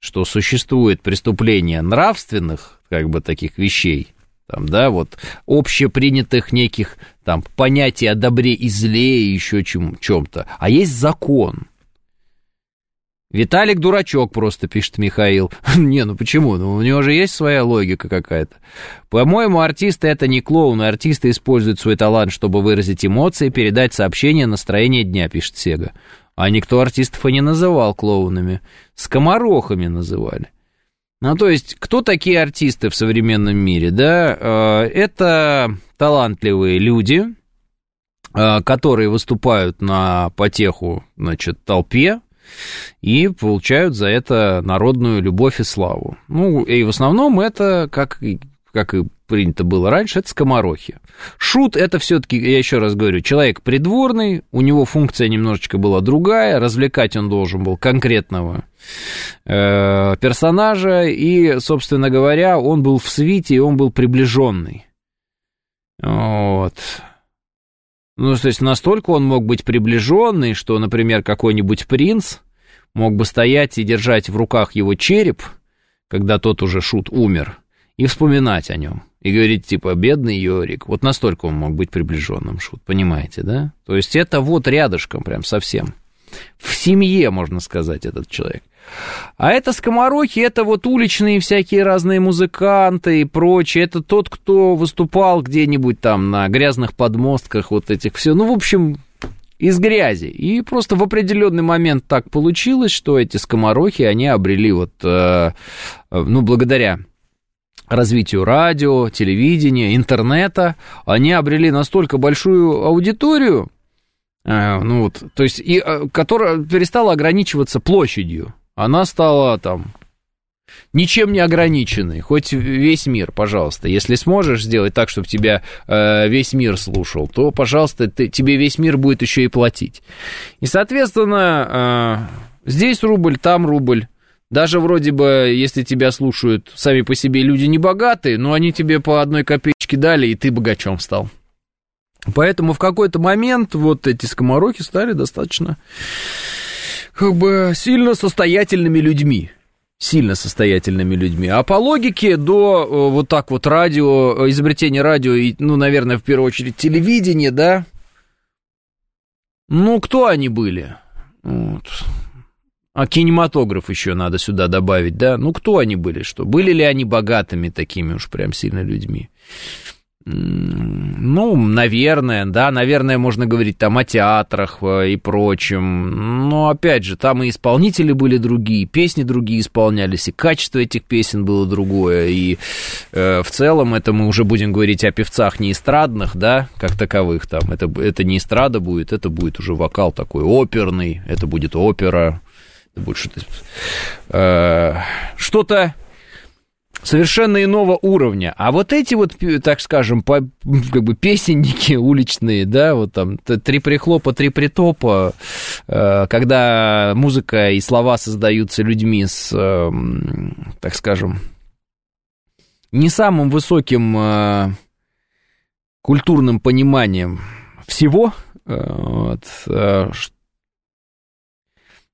что существует преступление нравственных, как бы, таких вещей, там, да, вот общепринятых неких там понятий о добре и зле и еще чем, чем-то, а есть закон. Виталик дурачок просто, пишет Михаил. не, ну почему? Ну, у него же есть своя логика какая-то. По-моему, артисты это не клоуны. Артисты используют свой талант, чтобы выразить эмоции, передать сообщение, настроение дня, пишет Сега. А никто артистов и не называл клоунами. Скоморохами называли. Ну, то есть, кто такие артисты в современном мире, да? Э, это талантливые люди, э, которые выступают на потеху, значит, толпе, и получают за это народную любовь и славу. Ну, и в основном это, как, как и принято было раньше, это скоморохи. Шут это все-таки, я еще раз говорю, человек придворный, у него функция немножечко была другая, развлекать он должен был конкретного э, персонажа, и, собственно говоря, он был в свите, и он был приближенный. Вот. Ну, то есть настолько он мог быть приближенный, что, например, какой-нибудь принц мог бы стоять и держать в руках его череп, когда тот уже шут умер, и вспоминать о нем. И говорить, типа, бедный Йорик. Вот настолько он мог быть приближенным шут, понимаете, да? То есть это вот рядышком прям совсем. В семье, можно сказать, этот человек. А это скоморохи, это вот уличные всякие разные музыканты и прочее. Это тот, кто выступал где-нибудь там на грязных подмостках вот этих все. Ну, в общем, из грязи. И просто в определенный момент так получилось, что эти скоморохи, они обрели вот, э, ну, благодаря развитию радио, телевидения, интернета, они обрели настолько большую аудиторию, э, ну вот, то есть, и, э, которая перестала ограничиваться площадью она стала там ничем не ограниченной, хоть весь мир, пожалуйста. Если сможешь сделать так, чтобы тебя э, весь мир слушал, то, пожалуйста, ты, тебе весь мир будет еще и платить. И, соответственно, э, здесь рубль, там рубль. Даже вроде бы, если тебя слушают сами по себе люди не богатые, но они тебе по одной копеечке дали, и ты богачом стал. Поэтому в какой-то момент вот эти скоморохи стали достаточно как бы сильно состоятельными людьми. Сильно состоятельными людьми. А по логике до э, вот так вот радио, э, изобретения радио и, ну, наверное, в первую очередь телевидения, да? Ну, кто они были? Вот. А кинематограф еще надо сюда добавить, да? Ну, кто они были, что? Были ли они богатыми такими уж прям сильно людьми? Ну, наверное, да, наверное, можно говорить там о театрах э, и прочем. Но, опять же, там и исполнители были другие, песни другие исполнялись, и качество этих песен было другое. И э, в целом это мы уже будем говорить о певцах не эстрадных, да, как таковых там. Это, это не эстрада будет, это будет уже вокал такой оперный, это будет опера. Что-то, э, что-то совершенно иного уровня. А вот эти вот, так скажем, по, как бы песенники уличные, да, вот там три прихлопа, три притопа, э, когда музыка и слова создаются людьми с, э, так скажем, не самым высоким э, культурным пониманием всего, вот,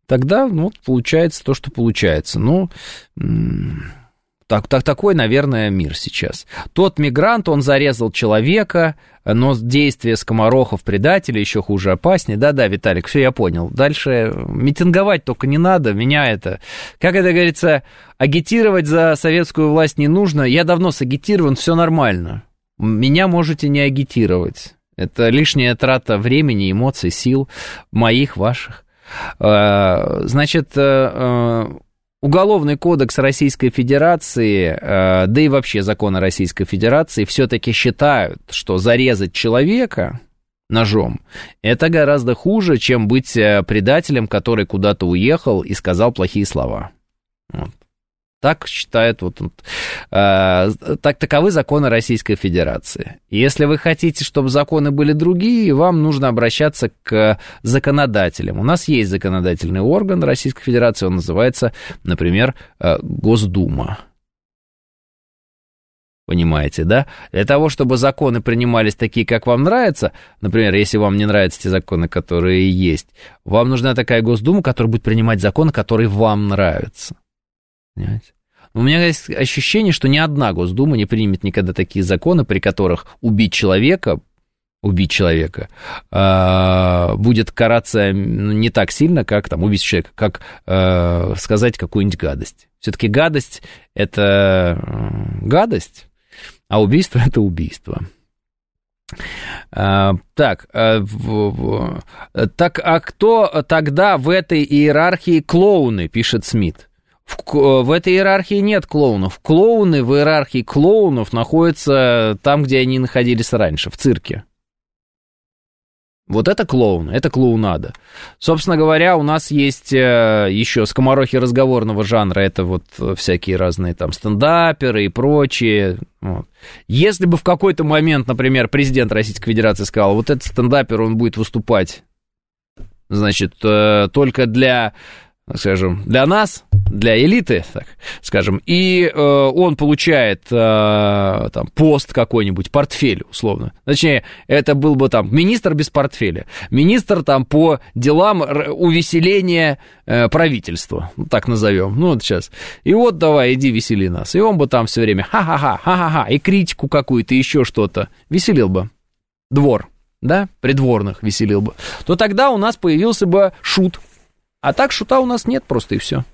тогда, ну, получается то, что получается. Ну, так, так, такой, наверное, мир сейчас. Тот мигрант, он зарезал человека, но действие скоморохов предателя еще хуже, опаснее. Да-да, Виталик, все я понял. Дальше митинговать только не надо, меня это... Как это говорится, агитировать за советскую власть не нужно. Я давно сагитирован, все нормально. Меня можете не агитировать. Это лишняя трата времени, эмоций, сил моих, ваших. А, значит, э, э, Уголовный кодекс Российской Федерации, э, да и вообще законы Российской Федерации все-таки считают, что зарезать человека ножом, это гораздо хуже, чем быть э, предателем, который куда-то уехал и сказал плохие слова. Вот. Так считают вот, э, так таковы законы Российской Федерации. Если вы хотите, чтобы законы были другие, вам нужно обращаться к законодателям. У нас есть законодательный орган Российской Федерации, он называется, например, э, Госдума. Понимаете, да? Для того, чтобы законы принимались такие, как вам нравится, например, если вам не нравятся те законы, которые есть, вам нужна такая Госдума, которая будет принимать законы, которые вам нравятся. Понимаете? У меня есть ощущение, что ни одна Госдума не примет никогда такие законы, при которых убить человека убить человека, э, будет караться не так сильно, как там убить человека, как э, сказать какую-нибудь гадость. Все-таки гадость это гадость, а убийство это убийство. А, так, а, так, а кто тогда в этой иерархии клоуны, пишет Смит? В, в этой иерархии нет клоунов. Клоуны в иерархии клоунов находятся там, где они находились раньше, в цирке. Вот это клоун, это клоунада. Собственно говоря, у нас есть э, еще скоморохи разговорного жанра, это вот всякие разные там стендаперы и прочие. Вот. Если бы в какой-то момент, например, президент Российской Федерации сказал, вот этот стендапер, он будет выступать, значит, э, только для скажем, для нас, для элиты, так скажем, и э, он получает э, там пост какой-нибудь, портфель, условно. Точнее, это был бы там министр без портфеля, министр там по делам увеселения э, правительства, так назовем, ну вот сейчас. И вот давай, иди весели нас. И он бы там все время ха-ха-ха, ха-ха-ха, и критику какую-то, еще что-то, веселил бы. Двор, да, придворных веселил бы. То тогда у нас появился бы шут, а так шута у нас нет просто и все.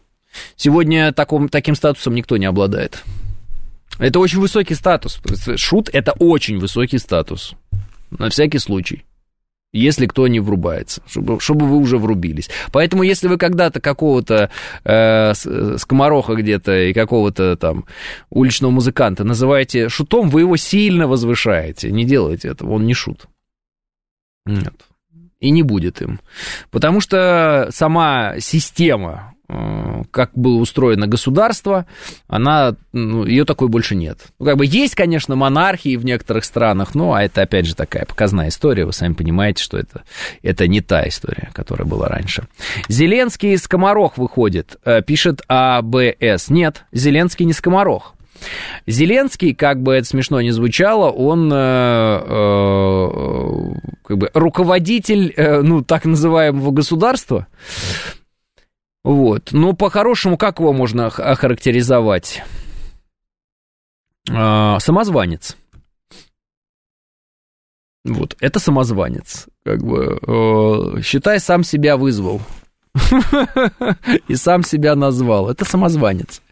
Сегодня таком, таким статусом никто не обладает. Это очень высокий статус. Шут – это очень высокий статус. На всякий случай. Если кто не врубается, чтобы, чтобы вы уже врубились. Поэтому, если вы когда-то какого-то э, скомороха где-то и какого-то там уличного музыканта называете шутом, вы его сильно возвышаете. Не делайте этого, он не шут. Нет и не будет им. Потому что сама система, э, как было устроено государство, она, ну, ее такой больше нет. Ну, как бы есть, конечно, монархии в некоторых странах, но а это, опять же, такая показная история, вы сами понимаете, что это, это не та история, которая была раньше. Зеленский из Комарох выходит, э, пишет АБС. Нет, Зеленский не Скоморох. Зеленский, как бы это смешно ни звучало, он э, э, как бы руководитель, э, ну, так называемого государства. Вот. Но по-хорошему, как его можно охарактеризовать? Э, самозванец. Вот, это самозванец. Как бы, э, считай, сам себя вызвал. и сам себя назвал. Это самозванец.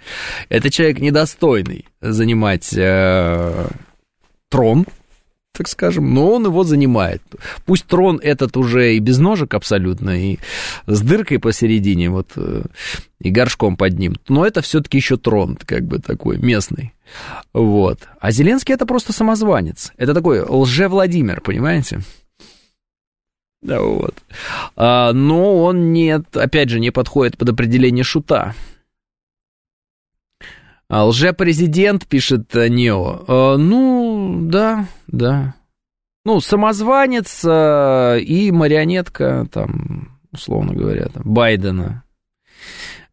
Это человек недостойный занимать э, трон, так скажем, но он его занимает. Пусть трон этот уже и без ножек абсолютно, и с дыркой посередине, вот, э, и горшком под ним, но это все-таки еще трон, как бы такой местный. Вот. А Зеленский это просто самозванец. Это такой лже-Владимир, понимаете? Да, вот. А, но он нет, опять же, не подходит под определение шута. А, лже-президент, пишет Нео. А, ну, да, да. Ну, самозванец а, и марионетка, там, условно говоря, там, Байдена.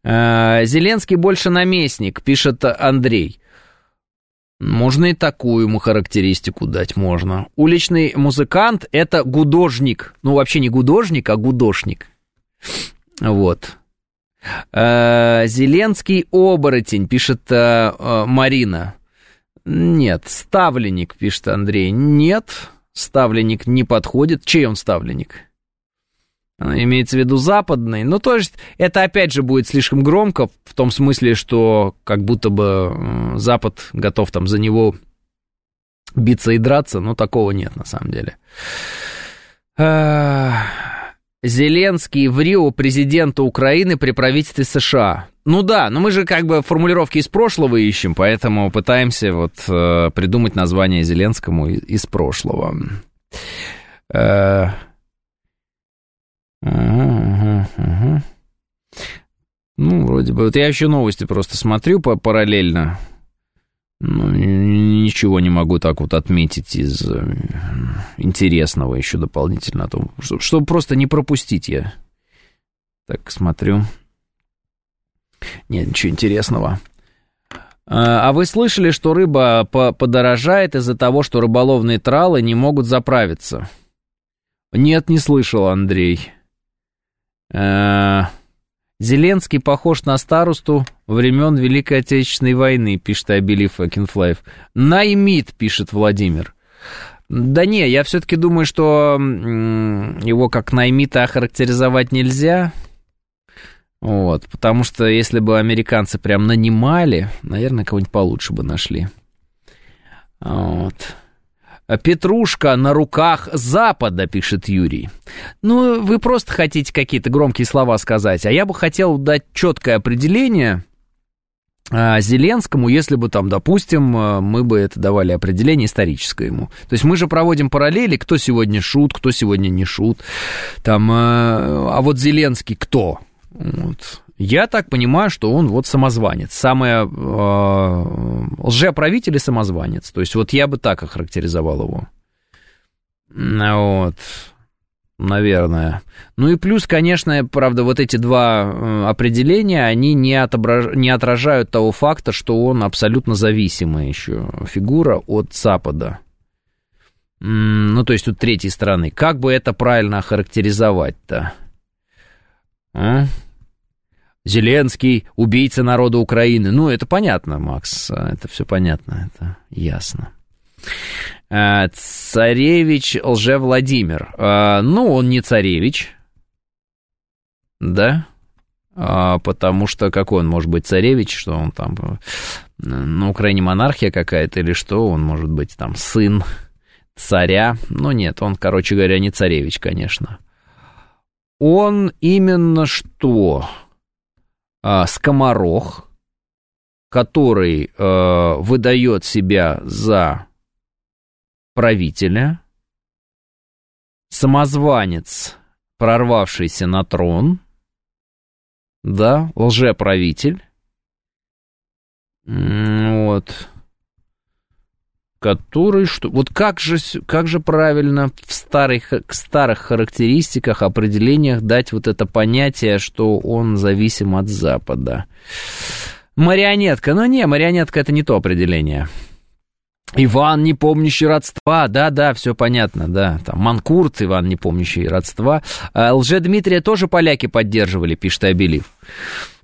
Зеленский больше наместник, пишет Андрей. Можно и такую ему характеристику дать можно. Уличный музыкант — это гудожник. Ну, вообще не гудожник, а гудошник. Вот. Э, Зеленский оборотень, пишет э, э, Марина. Нет, ставленник, пишет Андрей. Нет, ставленник не подходит. Чей он ставленник? имеется в виду западный. Ну, то есть, это опять же будет слишком громко, в том смысле, что как будто бы Запад готов там за него биться и драться, но такого нет на самом деле. Зеленский в Рио президента Украины при правительстве США. Ну да, но мы же как бы формулировки из прошлого ищем, поэтому пытаемся вот э, придумать название Зеленскому из прошлого. Э, Ну, вроде бы. Вот я еще новости просто смотрю параллельно. Ну, ничего не могу так вот отметить из э, интересного еще дополнительно, а чтобы, чтобы просто не пропустить я. Так, смотрю. Нет, ничего интересного. А, а вы слышали, что рыба подорожает из-за того, что рыболовные тралы не могут заправиться? Нет, не слышал, Андрей. Э, Зеленский похож на старосту времен Великой Отечественной войны, пишет Абилив Акинфлаев. Наймит, пишет Владимир. Да не, я все-таки думаю, что его как наймита охарактеризовать нельзя. Вот, потому что если бы американцы прям нанимали, наверное, кого-нибудь получше бы нашли. Вот. Петрушка на руках Запада, пишет Юрий. Ну, вы просто хотите какие-то громкие слова сказать, а я бы хотел дать четкое определение Зеленскому, если бы там, допустим, а, мы бы это давали определение историческое ему. То есть мы же проводим параллели, кто сегодня шут, кто сегодня не шут. Там, а, а вот Зеленский кто? Вот. Я так понимаю, что он вот самозванец. Самое э, лжеправитель и самозванец. То есть вот я бы так охарактеризовал его. Вот. Наверное. Ну и плюс, конечно, правда, вот эти два э, определения, они не, отображ... не отражают того факта, что он абсолютно зависимая еще фигура от Запада. Ну, то есть тут третьей стороны. Как бы это правильно охарактеризовать-то? А? Зеленский, убийца народа Украины. Ну, это понятно, Макс, это все понятно, это ясно. А, царевич Лже-Владимир. А, ну, он не царевич, да, а, потому что какой он может быть царевич, что он там на Украине монархия какая-то или что, он может быть там сын царя. Ну, нет, он, короче говоря, не царевич, конечно. Он именно что? э, скоморох, который э, выдает себя за правителя, самозванец, прорвавшийся на трон, да, лжеправитель, вот, который что... Вот как же, как же правильно в старых, старых характеристиках, определениях дать вот это понятие, что он зависим от Запада? Марионетка. Ну не, марионетка это не то определение. Иван, не помнящий родства, да-да, все понятно, да, там Манкурт, Иван, не помнящий родства. А Лже-Дмитрия тоже поляки поддерживали, пишет Абелив.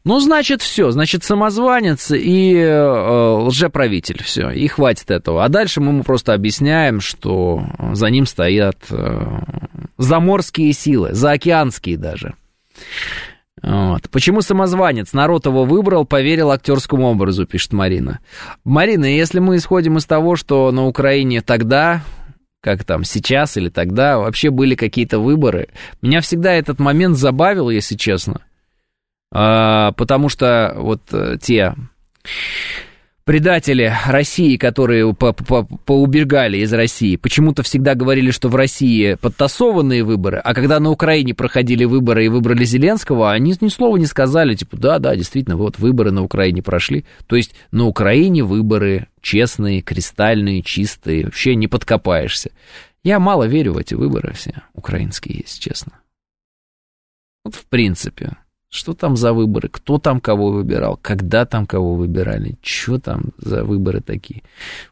Ну, значит, все. Значит, самозванец и э, лжеправитель. Все. И хватит этого. А дальше мы ему просто объясняем, что за ним стоят э, заморские силы, заокеанские даже. Вот. Почему самозванец? Народ его выбрал, поверил актерскому образу, пишет Марина. Марина, если мы исходим из того, что на Украине тогда, как там сейчас или тогда, вообще были какие-то выборы, меня всегда этот момент забавил, если честно. А, потому что вот э, те предатели России, которые по -по поубегали из России, почему-то всегда говорили, что в России подтасованные выборы, а когда на Украине проходили выборы и выбрали Зеленского, они ни слова не сказали, типа, да, да, действительно, вот выборы на Украине прошли. То есть на Украине выборы честные, кристальные, чистые, вообще не подкопаешься. Я мало верю в эти выборы все украинские, если честно. Вот в принципе. Что там за выборы? Кто там кого выбирал? Когда там кого выбирали? Что там за выборы такие?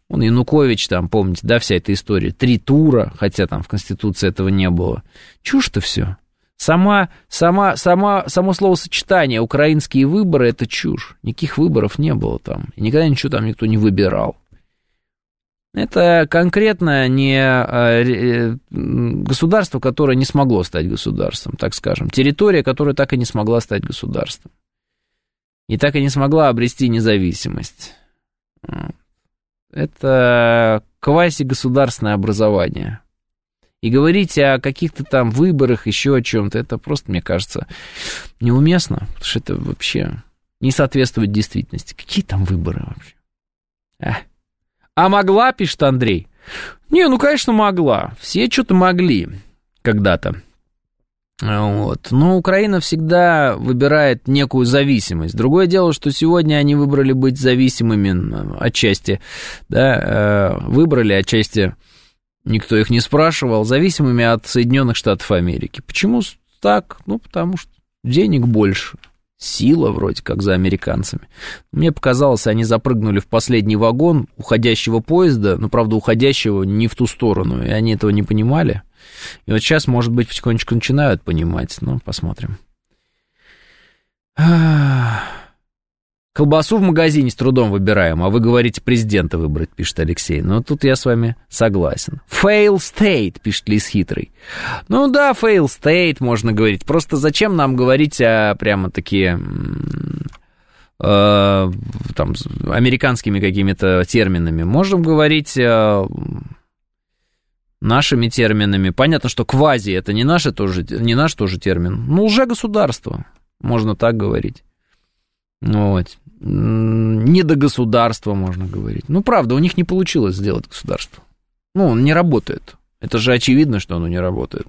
Он Янукович там, помните, да, вся эта история. Три тура, хотя там в Конституции этого не было. Чушь-то все. Сама, сама, сама, само словосочетание «украинские выборы» — это чушь. Никаких выборов не было там. И никогда ничего там никто не выбирал. Это конкретно не э, э, государство, которое не смогло стать государством, так скажем. Территория, которая так и не смогла стать государством. И так и не смогла обрести независимость. Это квази-государственное образование. И говорить о каких-то там выборах, еще о чем-то, это просто, мне кажется, неуместно, потому что это вообще не соответствует действительности. Какие там выборы вообще? Ах. А могла, пишет Андрей? Не, ну, конечно, могла. Все что-то могли когда-то. Вот. Но Украина всегда выбирает некую зависимость. Другое дело, что сегодня они выбрали быть зависимыми отчасти, да, э, выбрали отчасти, никто их не спрашивал, зависимыми от Соединенных Штатов Америки. Почему так? Ну, потому что денег больше сила вроде как за американцами. Мне показалось, они запрыгнули в последний вагон уходящего поезда, но, правда, уходящего не в ту сторону, и они этого не понимали. И вот сейчас, может быть, потихонечку начинают понимать, но посмотрим. Колбасу в магазине с трудом выбираем, а вы говорите президента выбрать, пишет Алексей. Ну, тут я с вами согласен. Fail state, пишет Лис Хитрый. Ну да, fail state можно говорить. Просто зачем нам говорить о прямо такие э, там, американскими какими-то терминами? Можем говорить э, нашими терминами. Понятно, что квази это не, наше тоже, не наш тоже термин. Ну, уже государство, можно так говорить. Вот не до государства, можно говорить. Ну, правда, у них не получилось сделать государство. Ну, он не работает. Это же очевидно, что оно не работает.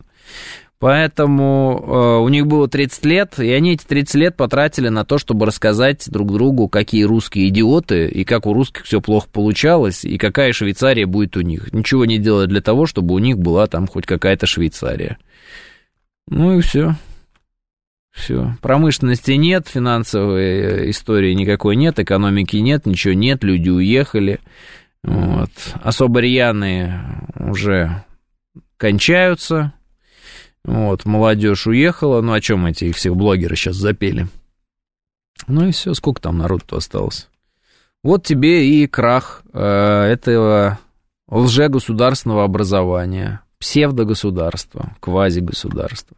Поэтому э, у них было 30 лет, и они эти 30 лет потратили на то, чтобы рассказать друг другу, какие русские идиоты, и как у русских все плохо получалось, и какая Швейцария будет у них. Ничего не делать для того, чтобы у них была там хоть какая-то Швейцария. Ну и все. Все. Промышленности нет, финансовой истории никакой нет, экономики нет, ничего нет, люди уехали. Вот. Особо рьяные уже кончаются. Вот, молодежь уехала. Ну, о чем эти всех блогеры сейчас запели? Ну и все, сколько там народу осталось? Вот тебе и крах э, этого лжегосударственного образования, псевдогосударства, квазигосударства.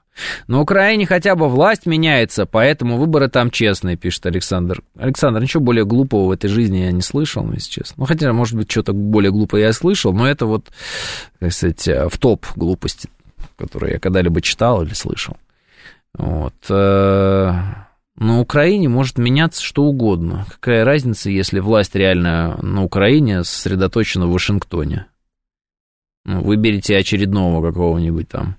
На Украине хотя бы власть меняется, поэтому выборы там честные, пишет Александр. Александр, ничего более глупого в этой жизни я не слышал, если честно. Ну, хотя, может быть, что-то более глупое я слышал, но это вот, так сказать, э, в топ глупости, которые я когда-либо читал или слышал. Вот. Э, на Украине может меняться что угодно. Какая разница, если власть реально на Украине сосредоточена в Вашингтоне? Ну, выберите очередного какого-нибудь там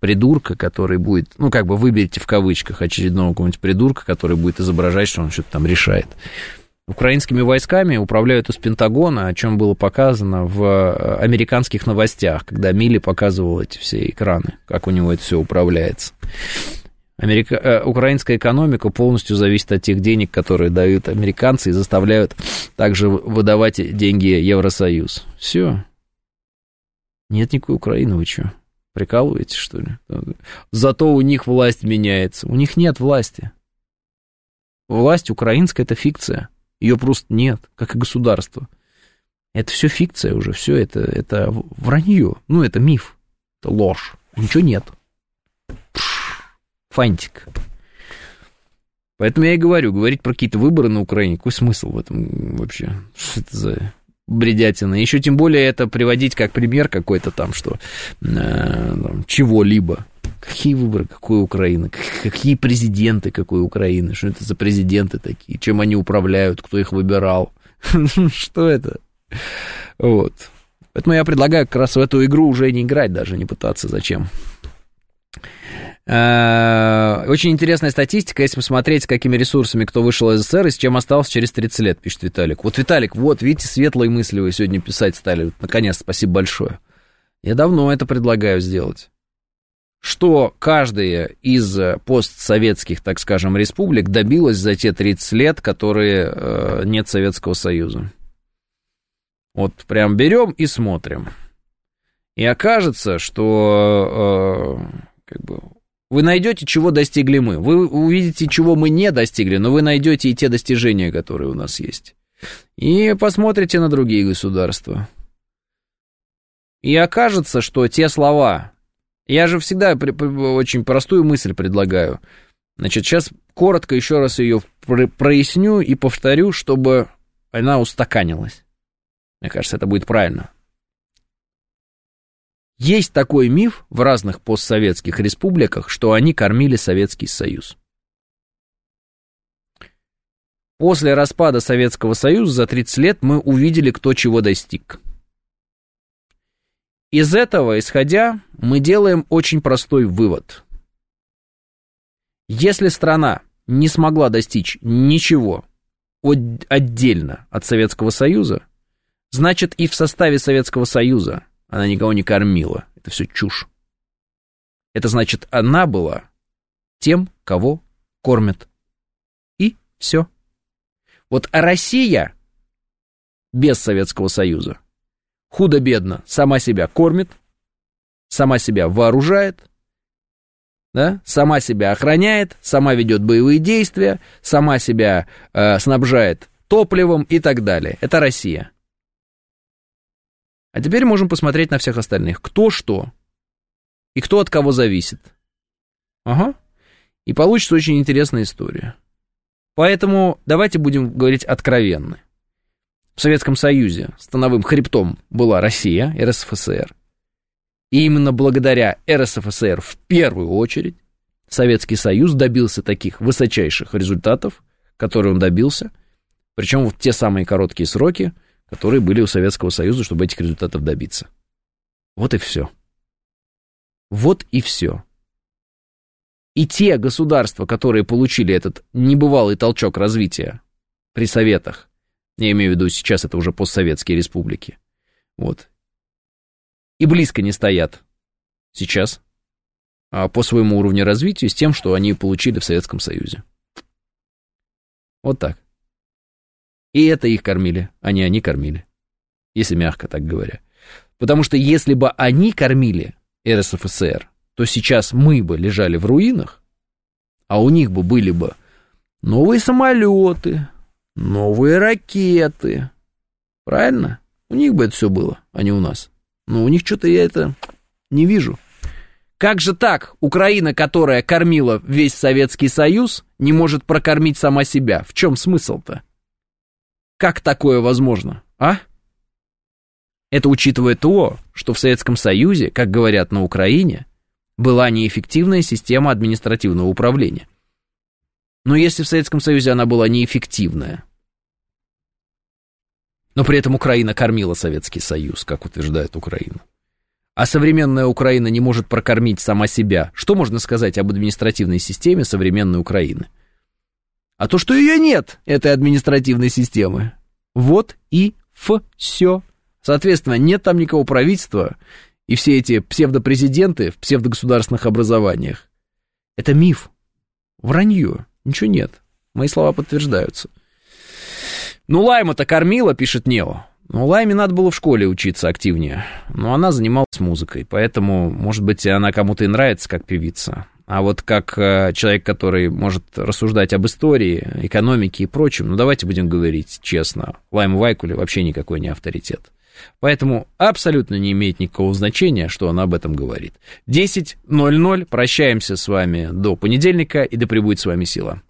придурка, который будет, ну, как бы выберите в кавычках очередного какого-нибудь придурка, который будет изображать, что он что-то там решает. Украинскими войсками управляют из Пентагона, о чем было показано в э, американских новостях, когда Милли показывал эти все экраны, как у него это все управляется. Америка... Э, украинская экономика полностью зависит от тех денег, которые дают американцы и заставляют также выдавать деньги Евросоюз. Все. Нет никакой Украины, вы что? Прикалываетесь, что ли? Зато у них власть меняется. У них нет власти. Власть украинская – это фикция. Ее просто нет, как и государство. Это все фикция уже, все это, это вранье. Ну, это миф, это ложь. Ничего нет. Фантик. Поэтому я и говорю, говорить про какие-то выборы на Украине, какой смысл в этом вообще? Что это за бредятина. Еще тем более это приводить как пример какой-то там, что э, чего-либо. Какие выборы, какой Украины, какие президенты какой Украины, что это за президенты такие, чем они управляют, кто их выбирал, что это? Вот. Поэтому я предлагаю как раз в эту игру уже не играть даже, не пытаться, зачем. Э, очень интересная статистика, если посмотреть, с какими ресурсами кто вышел из СССР и с чем остался через 30 лет, пишет Виталик. Вот, Виталик, вот, видите, светлые мысли вы сегодня писать стали. Наконец, спасибо большое. Я давно это предлагаю сделать. Что каждая из постсоветских, так скажем, республик добилась за те 30 лет, которые э, нет Советского Союза. Вот прям берем и смотрим. И окажется, что э, как бы вы найдете, чего достигли мы. Вы увидите, чего мы не достигли, но вы найдете и те достижения, которые у нас есть. И посмотрите на другие государства. И окажется, что те слова... Я же всегда очень простую мысль предлагаю. Значит, сейчас коротко еще раз ее проясню и повторю, чтобы она устаканилась. Мне кажется, это будет правильно. Есть такой миф в разных постсоветских республиках, что они кормили Советский Союз. После распада Советского Союза за 30 лет мы увидели, кто чего достиг. Из этого, исходя, мы делаем очень простой вывод. Если страна не смогла достичь ничего отдельно от Советского Союза, значит и в составе Советского Союза она никого не кормила. Это все чушь. Это значит, она была тем, кого кормят. И все. Вот Россия без Советского Союза худо-бедно сама себя кормит, сама себя вооружает, да, сама себя охраняет, сама ведет боевые действия, сама себя э, снабжает топливом и так далее. Это Россия. А теперь можем посмотреть на всех остальных. Кто что и кто от кого зависит. Ага. И получится очень интересная история. Поэтому давайте будем говорить откровенно. В Советском Союзе становым хребтом была Россия, РСФСР. И именно благодаря РСФСР в первую очередь Советский Союз добился таких высочайших результатов, которые он добился, причем в те самые короткие сроки, которые были у Советского Союза, чтобы этих результатов добиться. Вот и все. Вот и все. И те государства, которые получили этот небывалый толчок развития при Советах, я имею в виду сейчас это уже постсоветские республики, вот, и близко не стоят сейчас а по своему уровню развития с тем, что они получили в Советском Союзе. Вот так. И это их кормили, а не они кормили. Если мягко так говоря. Потому что если бы они кормили РСФСР, то сейчас мы бы лежали в руинах, а у них бы были бы новые самолеты, новые ракеты. Правильно? У них бы это все было, а не у нас. Но у них что-то я это не вижу. Как же так? Украина, которая кормила весь Советский Союз, не может прокормить сама себя. В чем смысл-то? Как такое возможно, а? Это учитывая то, что в Советском Союзе, как говорят на Украине, была неэффективная система административного управления. Но если в Советском Союзе она была неэффективная, но при этом Украина кормила Советский Союз, как утверждает Украина, а современная Украина не может прокормить сама себя, что можно сказать об административной системе современной Украины? А то, что ее нет, этой административной системы. Вот и все. Соответственно, нет там никакого правительства, и все эти псевдопрезиденты в псевдогосударственных образованиях. Это миф, вранье, ничего нет. Мои слова подтверждаются. Ну, Лайма-то кормила, пишет Нео. Ну, Лайме надо было в школе учиться активнее. Но она занималась музыкой, поэтому, может быть, она кому-то и нравится как певица. А вот как э, человек, который может рассуждать об истории, экономике и прочем, ну, давайте будем говорить честно, Лайма Вайкуле вообще никакой не авторитет. Поэтому абсолютно не имеет никакого значения, что она об этом говорит. 10.00. Прощаемся с вами до понедельника, и да пребудет с вами сила.